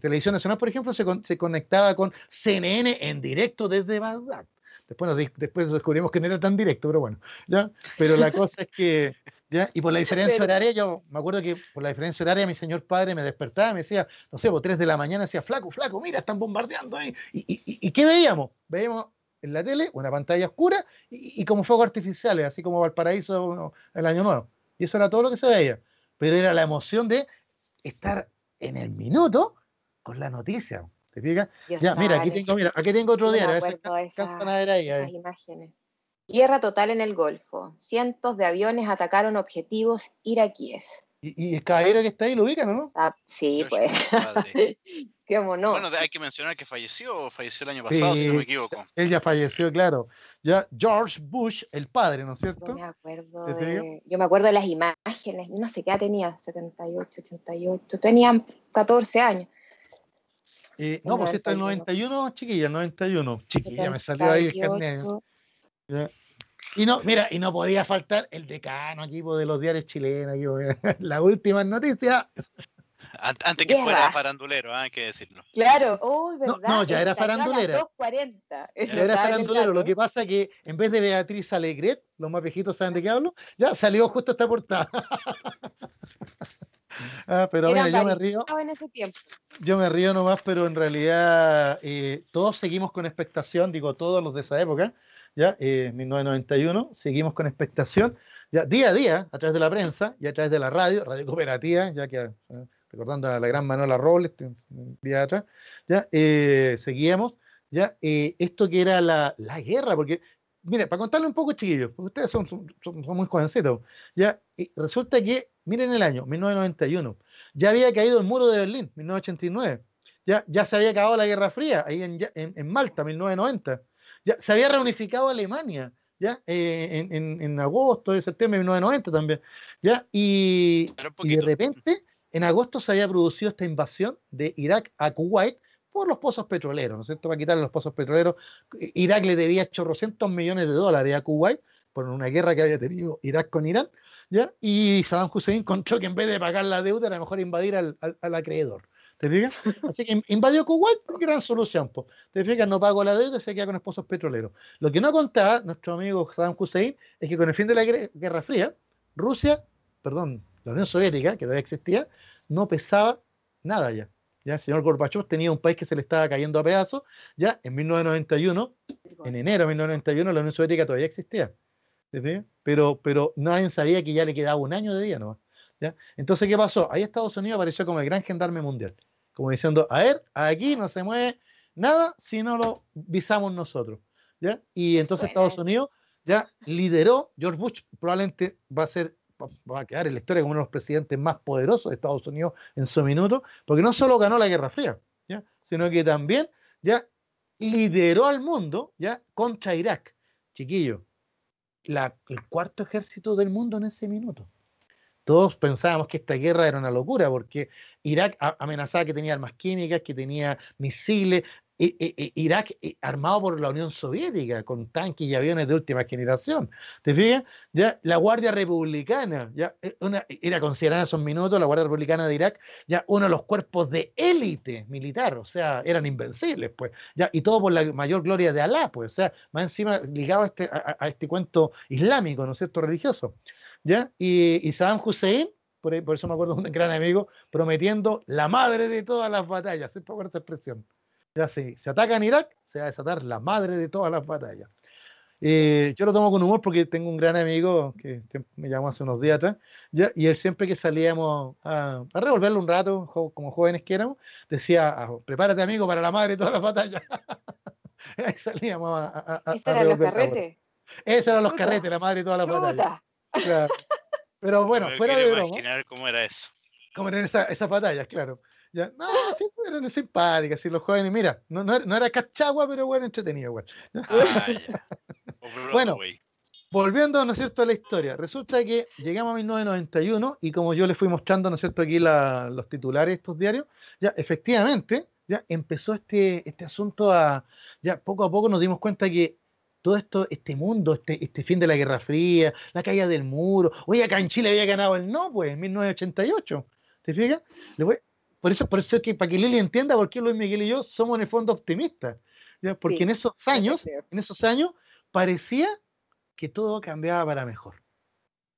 Televisión Nacional, por ejemplo, se, se, conectaba con CNN en directo desde Bagdad. Después, después descubrimos que no era tan directo, pero bueno, ¿ya? Pero la cosa es que, ¿ya? Y por la diferencia horaria, yo me acuerdo que por la diferencia horaria mi señor padre me despertaba, me decía, no sé, por 3 de la mañana, decía, flaco, flaco, mira, están bombardeando ahí. ¿Y, y, y qué veíamos? Veíamos en la tele una pantalla oscura y, como fuegos artificiales, así como Valparaíso el Año Nuevo. Y eso era todo lo que se veía. Pero era la emoción de estar en el minuto con la noticia. ¿Te fijas? ya, mira, aquí tengo, mira, aquí tengo otro diario. A ver a ver ahí. Esas imágenes. Guerra total en el Golfo. Cientos de aviones atacaron objetivos iraquíes. Y, el caballero que está ahí lo ubican, ¿no? Ah, sí, pues. ¿Cómo [LAUGHS] no? Bueno, hay que mencionar que falleció, falleció el año pasado, si no me equivoco. Él ya falleció, claro. Ya George Bush, el padre, ¿no es cierto? Yo me acuerdo, de, yo me acuerdo de las imágenes, no sé qué edad tenía, 78, 88, tenía 14 años. Eh, no, pues está el 91, chiquilla, 91. Chiquilla, me salió ahí Y no, mira, y no podía faltar el decano equipo de los diarios chilenos, [LAUGHS] la última noticia. Antes que fuera farandulero, hay que decirlo. Claro, oh, ¿verdad? No, ya era farandulera. Ya era farandulero. Lo que pasa es que en vez de Beatriz Alegret, los más viejitos saben de qué hablo, ya salió justo esta portada. [LAUGHS] Ah, pero mira, yo me río. Yo me río nomás, pero en realidad eh, todos seguimos con expectación, digo todos los de esa época, ya, eh, 1991, seguimos con expectación, ya día a día, a través de la prensa y a través de la radio, radio cooperativa, ya que eh, recordando a la gran Manuela Robles, un día atrás, ya eh, seguíamos, ya esto que era la, la guerra, porque mire, para contarle un poco, chiquillos, porque ustedes son, son, muy jovencitos, ya, resulta que, miren el año, 1991, ya había caído el muro de Berlín, 1989, ya, ya se había acabado la Guerra Fría, ahí en, en, en Malta, 1990, ya se había reunificado Alemania, ya, eh, en, en, agosto, de septiembre de 1990 también, ya, y, y de repente, en agosto se había producido esta invasión de Irak a Kuwait, por los pozos petroleros, ¿no es cierto? Para quitarle los pozos petroleros. Irak le debía 800 millones de dólares a Kuwait por una guerra que había tenido Irak con Irán, ¿ya? Y Saddam Hussein encontró que en vez de pagar la deuda era mejor invadir al, acreedor. ¿Te fijas? Así que invadió Kuwait, gran solución. ¿Te fijas? No pagó la deuda y se queda con los pozos petroleros. Lo que no contaba nuestro amigo Saddam Hussein es que con el fin de la Guerra Fría, Rusia, perdón, la Unión Soviética, que todavía existía, no pesaba nada ya. ¿ya? El señor Gorbachev tenía un país que se le estaba cayendo a pedazos, ya en 1991, en enero de 1991, la Unión Soviética todavía existía. Pero, pero nadie sabía que ya le quedaba un año de día ¿no? ¿ya? Entonces, ¿qué pasó? Ahí Estados Unidos apareció como el gran gendarme mundial, como diciendo, a ver, aquí no se mueve nada si no lo visamos nosotros. ¿ya? Y entonces Estados Unidos ya lideró, George Bush probablemente va a ser va a quedar en la historia como uno de los presidentes más poderosos de Estados Unidos en su minuto, porque no solo ganó la Guerra Fría, ¿ya? sino que también ya lideró al mundo ya contra Irak. Chiquillo, la, el cuarto ejército del mundo en ese minuto. Todos pensábamos que esta guerra era una locura porque Irak amenazaba que tenía armas químicas, que tenía misiles, Irak armado por la Unión Soviética, con tanques y aviones de última generación. ¿Te fijas? Ya la Guardia Republicana, ya eh, era considerada en esos minutos la Guardia Republicana de Irak, ya uno de los cuerpos de élite militar, o sea, eran invencibles, pues, ya, y todo por la mayor gloria de Alá, pues, o sea, más encima ligado a este, a, este cuento islámico, ¿no es cierto?, religioso. ¿ya? Y, y Saddam Hussein, por, eso me acuerdo de un gran amigo, prometiendo la madre de todas las batallas, siempre acuerdo esa expresión. Ya si se ataca en Irak, se va a desatar la madre de todas las batallas. Eh, yo lo tomo con humor porque tengo un gran amigo que me llamó hace unos días atrás, ¿ya? y él siempre que salíamos a, a revolverlo un rato, como jóvenes que éramos, decía, ah, prepárate amigo para la madre y todas las batallas. [LAUGHS] Ahí salíamos a... a, eran los carretes? Esos eran los carretes, la madre y todas las batallas. Pero bueno, fuera de broma. imaginar cómo era eso. Cómo eran esas batallas, claro. Ya, no, sí, eran simpáticas, y los jóvenes, mira, no, no, no era cachagua, pero bueno, entretenido, güey. Ah, bueno, volviendo, ¿no es cierto?, a la historia. Resulta que llegamos a 1991 y como yo les fui mostrando, ¿no es cierto?, aquí los titulares de estos diarios, ya efectivamente, ya empezó este, este asunto a, ya poco a poco nos dimos cuenta que todo esto, este mundo, este, este fin de la Guerra Fría, la caída del muro, oye, acá en Chile había ganado el no, pues, en 1988. ¿Te fijas? Por eso, por eso es que para que Lili entienda por qué Luis Miguel y yo somos en el fondo optimistas. Porque en esos años, en esos años, parecía que todo cambiaba para mejor.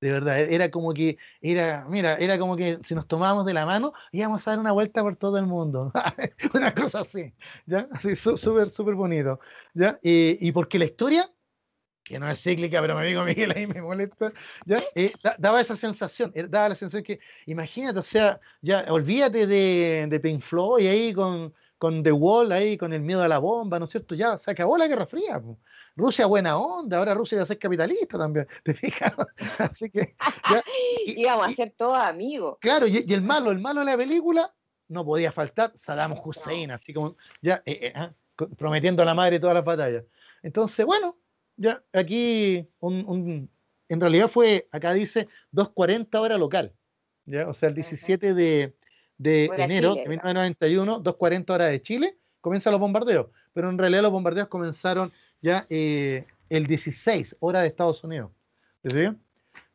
De verdad, e-, era como que, era, mira, era como que si nos tomábamos de la mano, íbamos a dar una vuelta por todo el mundo. [LAUGHS] una cosa así, ¿ya? Así, súper, súper bonito, ¿ya? Y, y porque la historia que no es cíclica, pero me digo Miguel ahí me molesta, ¿ya? [LAUGHS] Eh, daba esa sensación, eh, daba la sensación que, imagínate, o sea, ya olvídate de, de Pink Floyd ahí con, con The Wall, ahí con el miedo a la bomba, ¿no es cierto? Ya se acabó la Guerra Fría. Rusia buena onda, ahora Rusia va a ser capitalista también, [LAUGHS] ¿te fijas? [LAUGHS] Así que... Ya, Íbamos a ser todos amigos. Claro, y, el malo, el malo de la película, no podía faltar Saddam Hussein, así como ya eh, ah, prometiendo a la madre todas las batallas. Entonces, bueno, ya, aquí un, en realidad fue, acá dice 2.40 hora local, ¿ya? o sea, el 17 de, de enero de 1991, 2.40 horas de Chile, comienzan los bombardeos, pero en realidad los bombardeos comenzaron ya eh, el 16 hora de Estados Unidos. ¿Sí?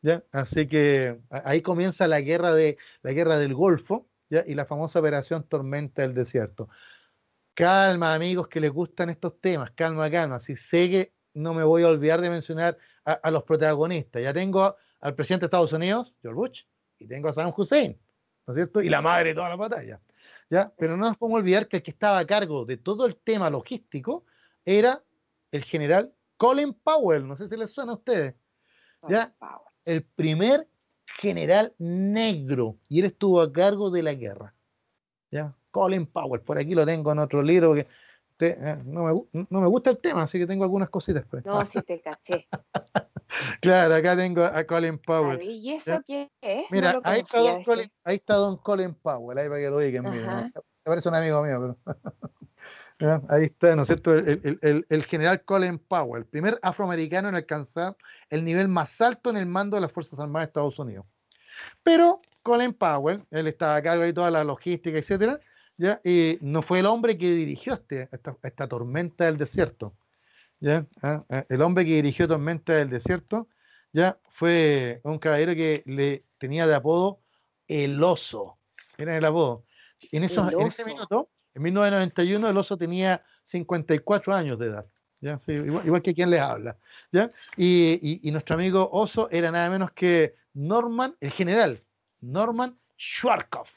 ¿Ya? Así que ahí comienza la guerra, de, la guerra del Golfo ¿ya? y la famosa operación Tormenta del Desierto. Calma, amigos que les gustan estos temas, calma, calma. Si sé que no me voy a olvidar de mencionar a, los protagonistas. Ya tengo al presidente de Estados Unidos, George Bush, y tengo a Saddam Hussein, ¿no es cierto? Y la madre de toda la batalla. ¿ya? Pero no nos podemos olvidar que el que estaba a cargo de todo el tema logístico era el general Colin Powell. No sé si les suena a ustedes. ¿ya? El primer general negro. Y él estuvo a cargo de la guerra. ¿ya? Colin Powell. Por aquí lo tengo en otro libro eh, no, me, no, me, gusta el tema, así que tengo algunas cositas. Pues. No, sí te caché. [LAUGHS] claro, acá tengo a Colin Powell. ¿Y eso qué es? Mira, ahí, está don Colin, ahí está Don Colin Powell, ahí para que lo digan. Mira, se, parece un amigo mío, pero. [LAUGHS] ahí está, ¿no es cierto? El, el, el, general Colin Powell, el primer afroamericano en alcanzar el nivel más alto en el mando de las Fuerzas Armadas de Estados Unidos. Pero Colin Powell, él estaba a cargo de toda la logística, etcétera, ¿ya? Y no fue el hombre que dirigió este, esta, tormenta del desierto. ¿ya? Ah, ah, el hombre que dirigió Tormenta del Desierto ya fue un caballero que le tenía de apodo el oso. Era el apodo. En, esos, en ese minuto, en 1991, el oso tenía 54 años de edad. ¿ya? igual, que quien les habla. ¿ya? Y, y, nuestro amigo oso era nada menos que Norman, el general, Norman Schwarzkopf.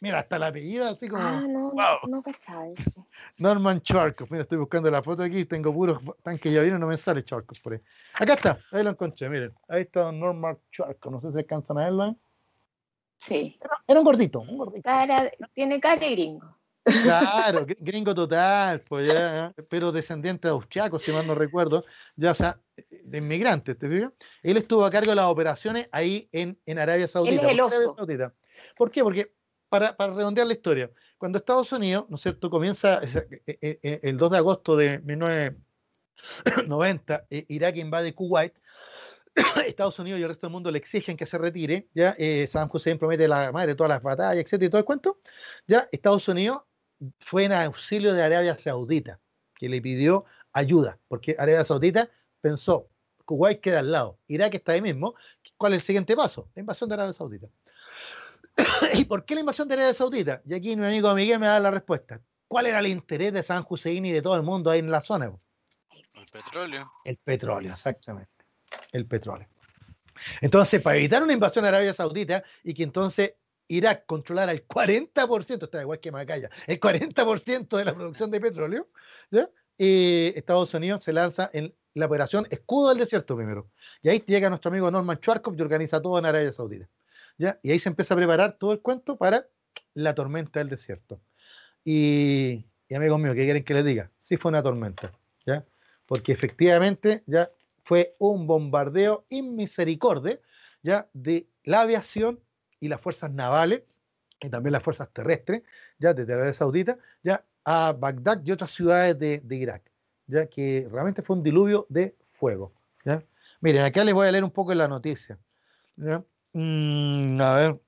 Mira, hasta la apellido, así como. Ah, no, wow. no cachaba eso. [LAUGHS] Norman Charkov. Mira, estoy buscando la foto aquí, tengo puros tanques ya vieron, no me sale Charkov por ahí. Acá está, ahí lo encontré, miren. Ahí está Norman Charkov, no sé si alcanzan a verlo. ¿eh? Sí. Era, un gordito, un gordito. tiene cara de gringo. Claro, [LAUGHS] gringo total, pues ya, pero descendiente de austriacos, si mal no recuerdo, ya, o sea, de inmigrantes, ¿te fijas? Él estuvo a cargo de las operaciones ahí en, en Arabia Saudita. Él es el oso. ¿Por qué? Porque para, redondear la historia, cuando Estados Unidos, ¿no es cierto?, comienza eh, eh, eh, el 2 de agosto de 1990, Irak invade Kuwait, [COUGHS] Estados Unidos y el resto del mundo le exigen que se retire, ya Saddam Hussein promete la madre de todas las batallas, etcétera, y todo el cuento, ya Estados Unidos fue en auxilio de Arabia Saudita, que le pidió ayuda, porque Arabia Saudita pensó, Kuwait queda al lado, Irak está ahí mismo, ¿cuál es el siguiente paso? La invasión de Arabia Saudita. [COUGHS] ¿Y por qué la invasión de Arabia Saudita? Y aquí mi amigo Miguel me da la respuesta. ¿Cuál era el interés de San Hussein y de todo el mundo ahí en la zona? El petróleo. El petróleo, exactamente. El petróleo. Entonces, para evitar una invasión a Arabia Saudita y que entonces Irak controlara el 40%, está igual que Macaya, el 40% de la producción de petróleo, ¿ya? Eh, Estados Unidos se lanza en la operación Escudo del Desierto primero. Y ahí llega nuestro amigo Norman Schwarzkopf y organiza todo en Arabia Saudita. Y ahí se empieza a preparar todo el cuento para la tormenta del desierto. Y, y amigos míos, ¿qué quieren que les diga? Sí fue una tormenta, ¿ya? Porque efectivamente ya fue un bombardeo inmisericordia, ¿ya? De la aviación y las fuerzas navales y también las fuerzas terrestres, ya desde Arabia Saudita, ya a Bagdad y otras ciudades de, Irak, ya que realmente fue un diluvio de fuego. Miren, acá les voy a leer un poco la noticia. Mm, a ver,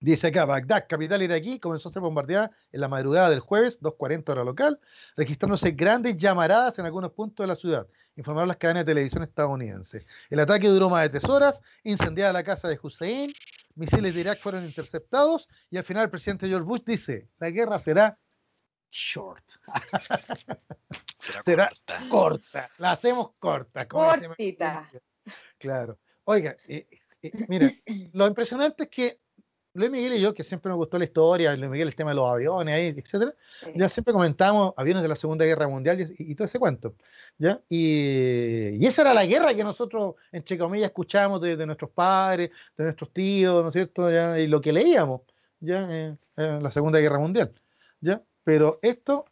dice acá, Bagdad, capital iraquí, comenzó a ser bombardeada en la madrugada del jueves, 2.40 hora local, registrándose grandes llamaradas en algunos puntos de la ciudad, informaron las cadenas de televisión estadounidenses. El ataque duró más de tres horas, incendiada la casa de Hussein, misiles de Irak fueron interceptados y al final el presidente George Bush dice, la guerra será short. [LAUGHS] será, corta. La hacemos corta. Cortita. Claro. Oiga, eh, mire, [COUGHS] lo impresionante es que Luis Miguel y yo, que siempre nos gustó la historia, Luis Miguel el tema de los aviones, ahí, etcétera, ya siempre comentamos aviones de la Segunda Guerra Mundial y, todo ese cuento. ¿ya? Y, esa era la guerra que nosotros, entre comillas, escuchábamos de, nuestros padres, de nuestros tíos, ¿no es cierto? ¿Ya? Y lo que leíamos ya en, la Segunda Guerra Mundial. ¿ya? Pero esto,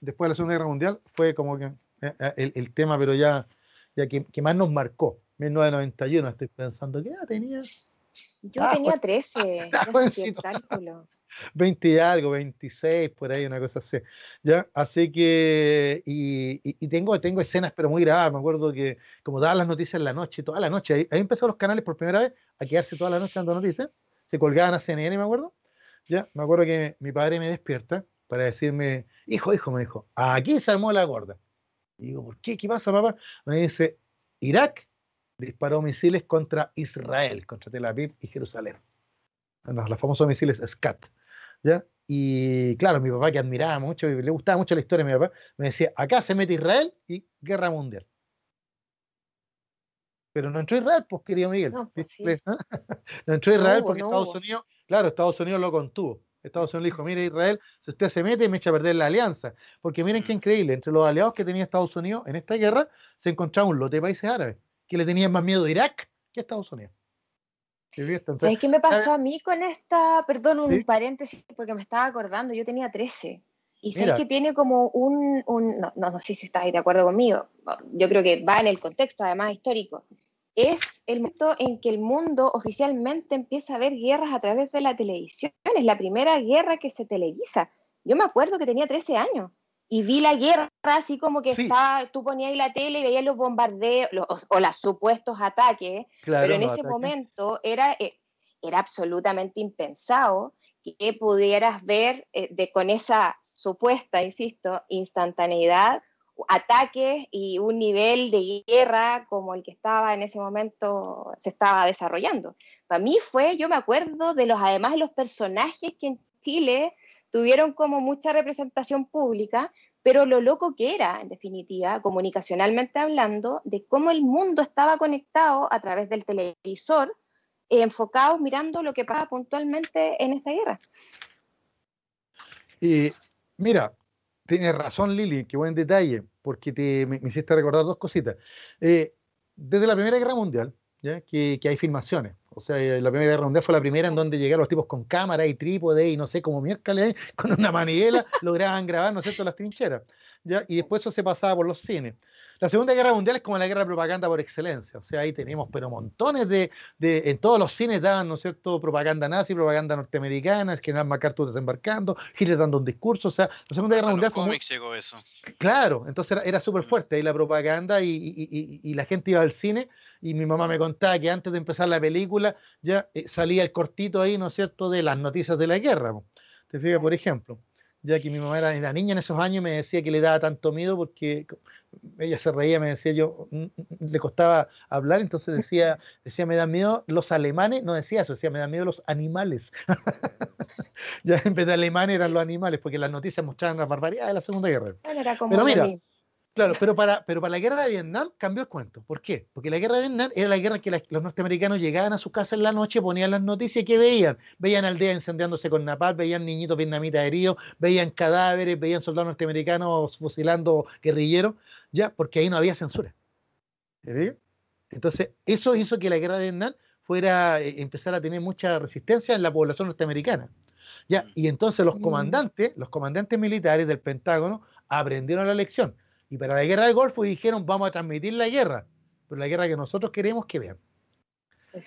después de la Segunda Guerra Mundial, fue como que eh, eh, el, tema, pero ya, ya que, que, más nos marcó. 1991, estoy pensando que ya tenía yo ah, tenía 13, 20 [LAUGHS] y algo, 26, por ahí, una cosa así. ¿ya? Así que, y, tengo, tengo escenas, pero muy grabadas. Me acuerdo que, como daban las noticias en la noche, toda la noche, ahí, ahí empezó los canales por primera vez a quedarse toda la noche dando noticias. Se colgaban a CNN, me acuerdo. Ya, me acuerdo que mi padre me despierta para decirme, hijo, hijo, me dijo, aquí se armó la gorda. Y digo, ¿por qué? ¿Qué pasa, papá? Me dice, Irak disparó misiles contra Israel, contra Tel Aviv y Jerusalén. Los, famosos misiles SCAT. ¿ya? Y claro, mi papá que admiraba mucho, y le gustaba mucho la historia de mi papá, me decía, acá se mete Israel y guerra mundial. Pero no entró Israel, pues querido Miguel. No, pues [LAUGHS] entró Israel porque Estados Unidos, claro, Estados Unidos lo contuvo. Estados Unidos dijo, mire Israel, si usted se mete, me echa a perder la alianza. Porque miren qué increíble, entre los aliados que tenía Estados Unidos en esta guerra, se encontraba un lote de países árabes que le tenían más miedo a Irak que a Estados Unidos. ¿Sabes qué me pasó a mí con esta? Perdón, un paréntesis, porque me estaba acordando, yo tenía 13. Y sé que tiene como un, no, no, sé si estás de acuerdo conmigo, yo creo que va en el contexto además histórico. Es el momento en que el mundo oficialmente empieza a ver guerras a través de la televisión. Es la primera guerra que se televisa. Yo me acuerdo que tenía 13 años y vi la guerra así como que estaba, tú ponías ahí la tele y veías los bombardeos o, los supuestos ataques, pero en ese momento era, eh, era absolutamente impensado que pudieras ver eh, de, con esa supuesta, insisto, instantaneidad, ataques y un nivel de guerra como el que estaba en ese momento se estaba desarrollando. Para mí fue, yo me acuerdo de los, además los personajes que en Chile tuvieron como mucha representación pública, pero lo loco que era, en definitiva, comunicacionalmente hablando, de cómo el mundo estaba conectado a través del televisor, enfocado mirando lo que pasa puntualmente en esta guerra. Y mira, tienes razón Lili, qué buen detalle, porque te, me, hiciste recordar dos cositas. Eh, desde la Primera Guerra Mundial, ¿ya? Que hay filmaciones, o sea, eh, la Primera Guerra Mundial fue la primera en donde llegaron los tipos con cámara y trípode y no sé, cómo miércoles, [LAUGHS] con una manivela, lograban grabar, ¿no es cierto?, las trincheras. ¿ya? Y después eso se pasaba por los cines. La Segunda Guerra Mundial es como la guerra de propaganda por excelencia. O sea, ahí tenemos, pero montones de, de en todos los cines daban, ¿no es cierto?, propaganda nazi, propaganda norteamericana, el general MacArthur desembarcando, Hitler dando un discurso. O sea, la Segunda Guerra Mundial. Como, llegó eso. Claro, entonces era, era súper fuerte ahí la propaganda y, y, y, y, la gente iba al cine y mi mamá me contaba que antes de empezar la película ya eh, salía el cortito ahí, ¿no es cierto?, de las noticias de la guerra. Te fijas, por ejemplo, ya que mi mamá era, era niña en esos años me decía que le daba tanto miedo porque ella se reía, me decía yo, mm, mm, mm, le costaba hablar, entonces decía, [LAUGHS] decía, me da miedo los alemanes, no decía eso, decía, me da miedo los animales. [LAUGHS] ya en vez de alemanes eran los animales, porque las noticias mostraban las barbaridades de la Segunda Guerra. Pero mira, Claro, pero para, pero para la guerra de Vietnam cambió el cuento. ¿Por qué? Porque la guerra de Vietnam era la guerra en que los norteamericanos llegaban a su casa en la noche, ponían las noticias y ¿qué veían? Veían aldeas incendiándose con napalm, veían niñitos vietnamitas heridos, veían cadáveres, veían soldados norteamericanos fusilando guerrilleros, ya, porque ahí no había censura. Entonces, eso hizo que la guerra de Vietnam fuera, eh, empezar a tener mucha resistencia en la población norteamericana. ¿ya? Mm. Y entonces los mm. comandantes, los comandantes militares del Pentágono aprendieron la lección. Y para la guerra del Golfo dijeron, vamos a transmitir la guerra, pero la guerra que nosotros queremos que vean.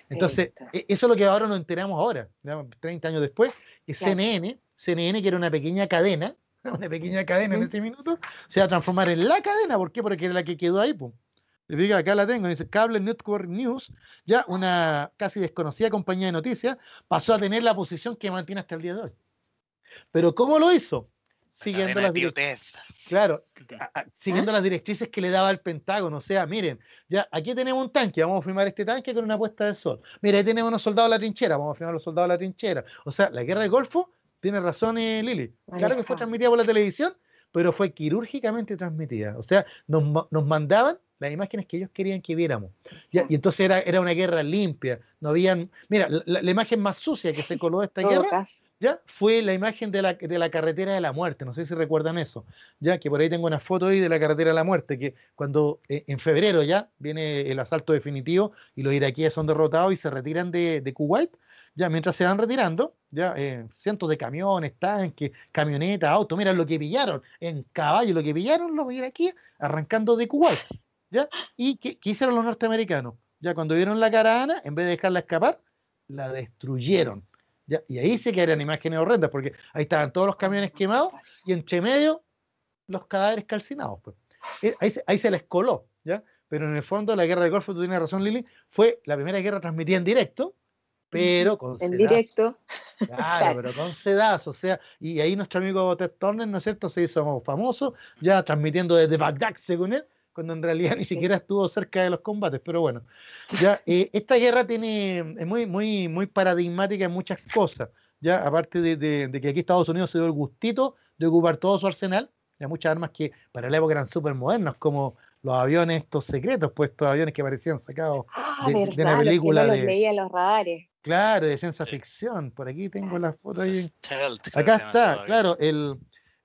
Entonces, e, eso es lo que ahora nos enteramos ahora, 30 años después, que CNN, CNN, que era una pequeña cadena, [LAUGHS] una pequeña cadena en ese minuto, se va a transformar en la cadena. ¿Por qué? Porque era la que quedó ahí. Pum. Diga, acá la tengo, dice Cable Network News, ya una casi desconocida compañía de noticias, pasó a tener la posición que mantiene hasta el día de hoy. Pero ¿cómo lo hizo? Siguiendo las directrices. Claro, siguiendo las directrices que le daba el Pentágono. O sea, miren, ya aquí tenemos un tanque, vamos a filmar este tanque con una puesta de sol. Mira, ahí tenemos unos soldados de la trinchera, vamos a filmar los soldados de la trinchera. O sea, la guerra del Golfo tiene razón, eh, Lili. Claro que fue transmitida por la televisión, pero fue quirúrgicamente transmitida. O sea, nos, nos mandaban las imágenes que ellos querían que viéramos. Y entonces era, era una guerra limpia, no habían... Mira, la, imagen más sucia que se coló de esta guerra ya fue la imagen de la, de la carretera de la muerte, no sé si recuerdan eso, ya que por ahí tengo una foto ahí de la carretera de la muerte, que cuando eh, en febrero ya viene el asalto definitivo y los iraquíes son derrotados y se retiran de, de Kuwait, ya mientras se van retirando, ya eh, cientos de camiones, tanques, camionetas, autos, mira lo que pillaron en caballo, lo que pillaron los iraquíes arrancando de Kuwait. ¿Ya? ¿Y qué, hicieron los norteamericanos? Ya cuando vieron la caravana, en vez de dejarla escapar, la destruyeron. ¿ya? Y ahí se quedaron imágenes horrendas, porque ahí estaban todos los camiones quemados y entre medio los cadáveres calcinados. Pues. Eh, ahí, ahí se les coló, ¿ya? Pero en el fondo la guerra del Golfo, tú tienes razón Lili, fue la primera guerra transmitida en directo, pero con En directo. [LAUGHS] Claro, pero con sedazo, o sea, y ahí nuestro amigo Ted Turner, ¿no es cierto?, se hizo famoso, ya transmitiendo desde Bagdad, según él, cuando en realidad [LAUGHS] ni siquiera estuvo cerca de los combates, pero bueno, ya eh, [LAUGHS] esta guerra tiene, es muy, muy, muy paradigmática en muchas cosas, ya aparte de, que aquí Estados Unidos se dio el gustito de ocupar todo su arsenal, hay muchas armas que para la época eran súper modernas, como los aviones estos secretos, pues estos aviones que parecían sacados ah, de, una película los de... los radares. Claro, de ciencia ficción. Por aquí tengo la foto ahí. Acá está, claro, el,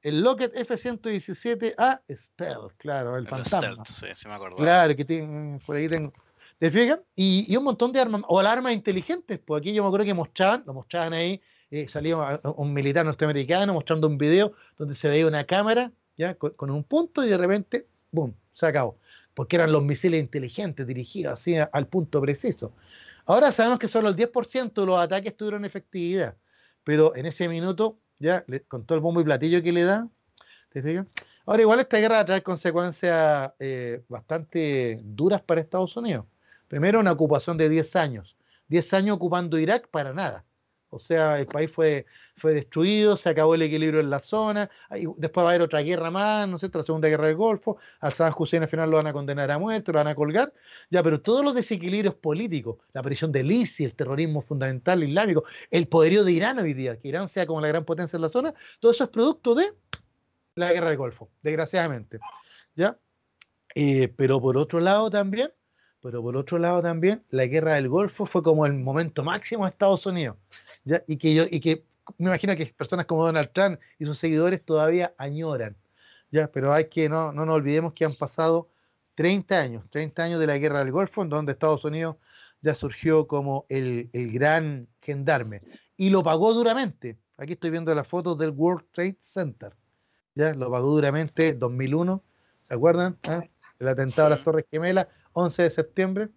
el Lockheed F-117A Stealth, claro, el, fantasma. sí, sí me acuerdo. Claro, que tiene, por ahí tengo. ¿Te fijas? Y, y, un montón de armas, o armas inteligentes, pues aquí yo me acuerdo que mostraban, lo mostraban ahí, eh, salía un, militar norteamericano mostrando un video donde se veía una cámara, ya, con, un punto y de repente, ¡boom!, se acabó. Porque eran los misiles inteligentes dirigidos así al punto preciso. Ahora sabemos que solo el 10% de los ataques tuvieron efectividad, pero en ese minuto ya, con todo el bombo y platillo que le da, ¿te fijas? Ahora, igual esta guerra trae consecuencias eh, bastante duras para Estados Unidos. Primero, una ocupación de 10 años. 10 años ocupando Irak para nada. O sea, el país fue, fue destruido, se acabó el equilibrio en la zona, después va a haber otra guerra más, no sé, la Segunda Guerra del Golfo, al Saddam Hussein al final lo van a condenar a muerte, lo van a colgar, ya, pero todos los desequilibrios políticos, la aparición del ISIS, el terrorismo fundamental islámico, el poderío de Irán hoy día, que Irán sea como la gran potencia en la zona, todo eso es producto de la Guerra del Golfo, desgraciadamente, ¿ya? Eh, pero por otro lado también, pero por otro lado también, la Guerra del Golfo fue como el momento máximo de Estados Unidos y que, yo, y que me imagino que personas como Donald Trump y sus seguidores todavía añoran, ¿ya? Pero hay que, no, no nos olvidemos que han pasado 30 años, 30 años de la guerra del Golfo, en donde Estados Unidos ya surgió como el, el gran gendarme y lo pagó duramente. Aquí estoy viendo las fotos del World Trade Center. Ya lo pagó duramente 2001, ¿se acuerdan? ¿Ah? El atentado a las Torres Gemelas, 11 de septiembre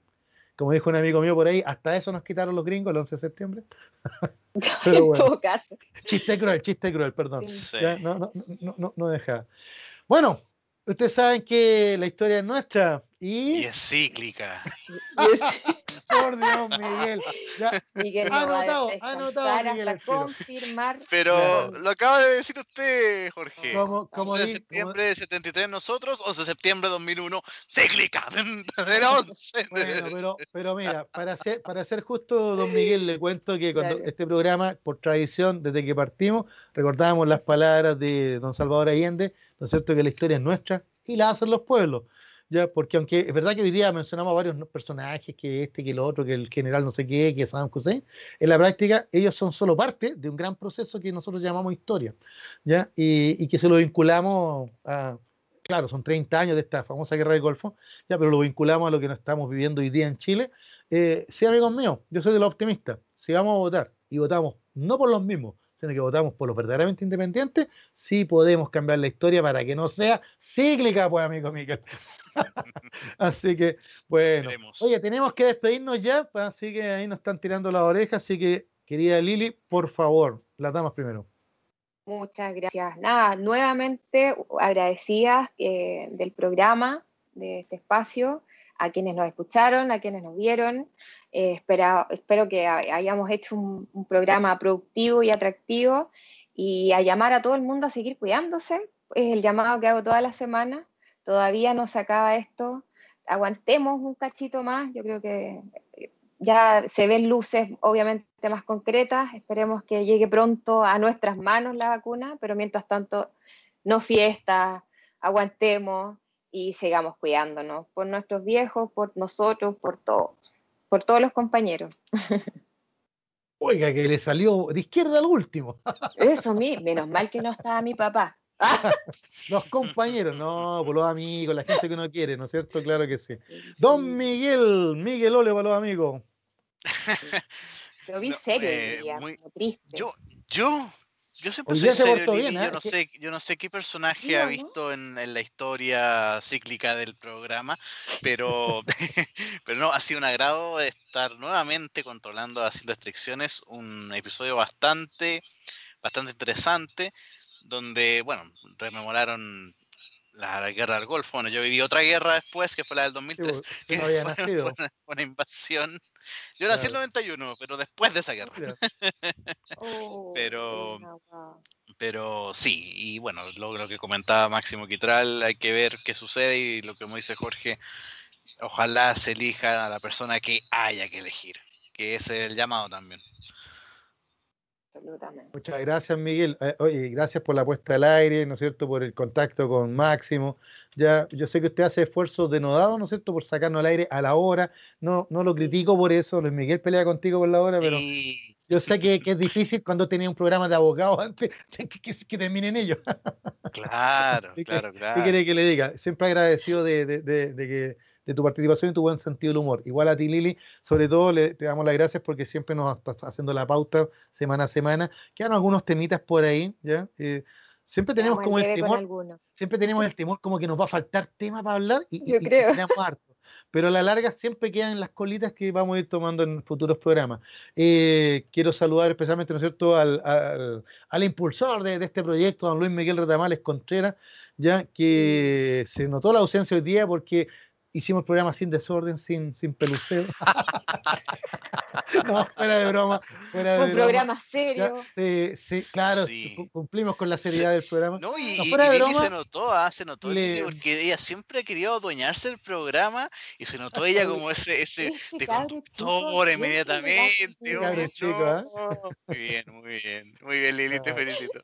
como dijo un amigo mío por ahí, hasta eso nos quitaron los gringos el 11 de septiembre. [LAUGHS] Pero bueno, en todo caso. Chiste cruel, chiste cruel, perdón. No, no, no, no, deja. Bueno, ustedes saben que la historia es nuestra y, es cíclica. Por Dios, Miguel. Ya. Miguel anotado, anotado Miguel hasta confirmar. Pero lo acaba de decir usted, Jorge. ¿Cómo, 11 de septiembre de 73 nosotros, 11 de septiembre de 2001, cíclica. [LAUGHS] Era 11. Bueno, pero, pero mira, para ser, para ser justo, don Miguel, le cuento que cuando este programa, por tradición, desde que partimos, recordábamos las palabras de don Salvador Allende, ¿no es cierto? Que la historia es nuestra y la hacen los pueblos ya, porque aunque es verdad que hoy día mencionamos a varios personajes, que este, que el otro, que el general no sé qué, que Saddam Hussein, en la práctica ellos son solo parte de un gran proceso que nosotros llamamos historia, ¿ya? Y, que se lo vinculamos a, claro, son 30 años de esta famosa guerra del Golfo, ya, pero lo vinculamos a lo que nos estamos viviendo hoy día en Chile. Eh, sí, amigos míos, yo soy de los optimistas. Si vamos a votar y votamos no por los mismos, sino que votamos por los verdaderamente independientes, sí podemos cambiar la historia para que no sea cíclica, pues, amigo Miguel. [LAUGHS] así que, bueno. Oye, tenemos que despedirnos ya, pues, así que ahí nos están tirando las orejas, así que, querida Lili, por favor, las damas primero. Muchas gracias. Nada, nuevamente agradecidas eh, del programa, de este espacio, a quienes nos escucharon, a quienes nos vieron. Eh, espero que hayamos hecho un, programa productivo y atractivo y a llamar a todo el mundo a seguir cuidándose. Es el llamado que hago toda la semana. Todavía no se acaba esto. Aguantemos un cachito más. Yo creo que ya se ven luces obviamente más concretas, esperemos que llegue pronto a nuestras manos la vacuna, pero mientras tanto, no fiesta, aguantemos y sigamos cuidándonos por nuestros viejos, por nosotros, por todos, por todos los compañeros. [LAUGHS] Oiga, que le salió de izquierda al último. [LAUGHS] Eso, menos mal que no estaba mi papá. [LAUGHS] los compañeros, no, por los amigos, la gente que uno quiere, ¿no es cierto? Claro que sí. Don Miguel, Miguel Ole para los amigos. Lo vi serio, eh, muy, triste. Yo, yo, yo siempre soy serio, yo, ¿eh? no sé, yo no sé qué personaje ha visto en, la historia cíclica del programa, pero, [LAUGHS] pero no, ha sido un agrado estar nuevamente controlando, haciendo restricciones, un episodio bastante, bastante interesante, donde, bueno, rememoraron la guerra del Golfo. Bueno, yo viví otra guerra después, que fue la del 2003, [LAUGHS] que no había nacido. Fue una, invasión. Yo nací en el 91, pero después de esa guerra. [LAUGHS] Oh, pero, pero sí, y bueno, lo, que comentaba Máximo Quitral, hay que ver qué sucede y lo que me dice Jorge, ojalá se elija a la persona que haya que elegir, que es el llamado también. Muchas gracias, Miguel. Eh, oye, gracias por la puesta al aire, ¿no es cierto? Por el contacto con Máximo. Ya, yo sé que usted hace esfuerzos denodados, ¿no es cierto? Por sacarnos al aire a la hora. No, no lo critico por eso. Luis Miguel pelea contigo por la hora, pero yo sé que, es difícil cuando tenía un programa de abogados antes [LAUGHS] que, que, terminen ellos. Claro, [LAUGHS] claro, claro. ¿Qué quiere que le diga? Siempre agradecido de, de, de, de que de tu participación y tu buen sentido del humor. Igual a ti, Lili, sobre todo le, te damos las gracias porque siempre nos estás haciendo la pauta semana a semana. Quedan algunos temitas por ahí, ¿ya? Eh, siempre tenemos como el temor, siempre tenemos el temor como que nos va a faltar tema para hablar y, Yo creo. harto. Pero a la larga siempre quedan las colitas que vamos a ir tomando en futuros programas. Eh, quiero saludar especialmente, ¿no es cierto?, al, al, impulsor de, de, este proyecto, don Luis Miguel Retamales Contreras, ya que se notó la ausencia hoy día porque hicimos el programa sin desorden, sin, sin peluceo. [LAUGHS] [LAUGHS] no, fuera de broma. Fuera un programa serio. sí, sí, claro, cumplimos con la seriedad del programa. No, y, se notó, ah, se notó, porque ella siempre ha querido adueñarse del programa y se notó ella como ese, ese de conductor inmediatamente. ¿ah? Muy bien, muy bien. Muy bien, Lili, te felicito.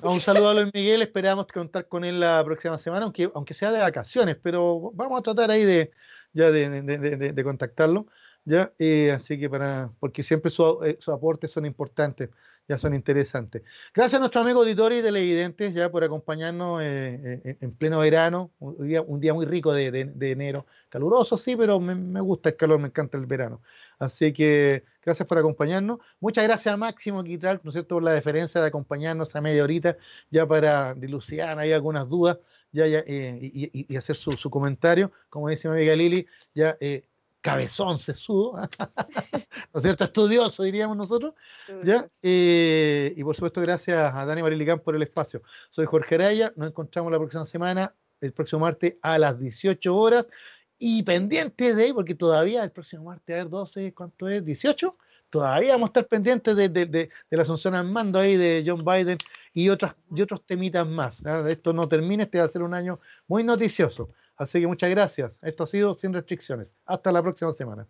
Un saludo a Luis Miguel, esperamos contar con él la próxima semana, aunque, aunque sea de vacaciones, pero vamos a tratar ahí de, ya de, contactarlo, ya, eh, así que para, porque siempre eh, sus aportes son importantes, ya son interesantes. Gracias a nuestro amigo auditor y televidentes ya por acompañarnos eh, en pleno verano, un día, un día muy rico de, enero, caluroso sí, pero me, me gusta el calor, me encanta el verano. Así que gracias por acompañarnos. Muchas gracias a Máximo Quitral, ¿no es cierto?, por la deferencia de acompañarnos a media horita, ya para dilucidar ahí algunas dudas ya, ya eh, y, hacer su, comentario. Como dice mi amiga ya eh, cabezón sesudo, [LAUGHS] ¿no es cierto?, estudioso, diríamos nosotros. ¿ya? Eh, y por supuesto, gracias a Dani Marilicán por el espacio. Soy Jorge Araya, nos encontramos la próxima semana, el próximo martes a las 18 horas. Y pendientes de ahí, porque todavía el próximo martes, a ver, 12, ¿cuánto es? ¿18? Todavía vamos a estar pendientes de, de, de, la asunción al mando ahí de John Biden y, otras, y otros temitas más. Esto no termina, este va a ser un año muy noticioso. Así que muchas gracias. Esto ha sido Sin Restricciones. Hasta la próxima semana.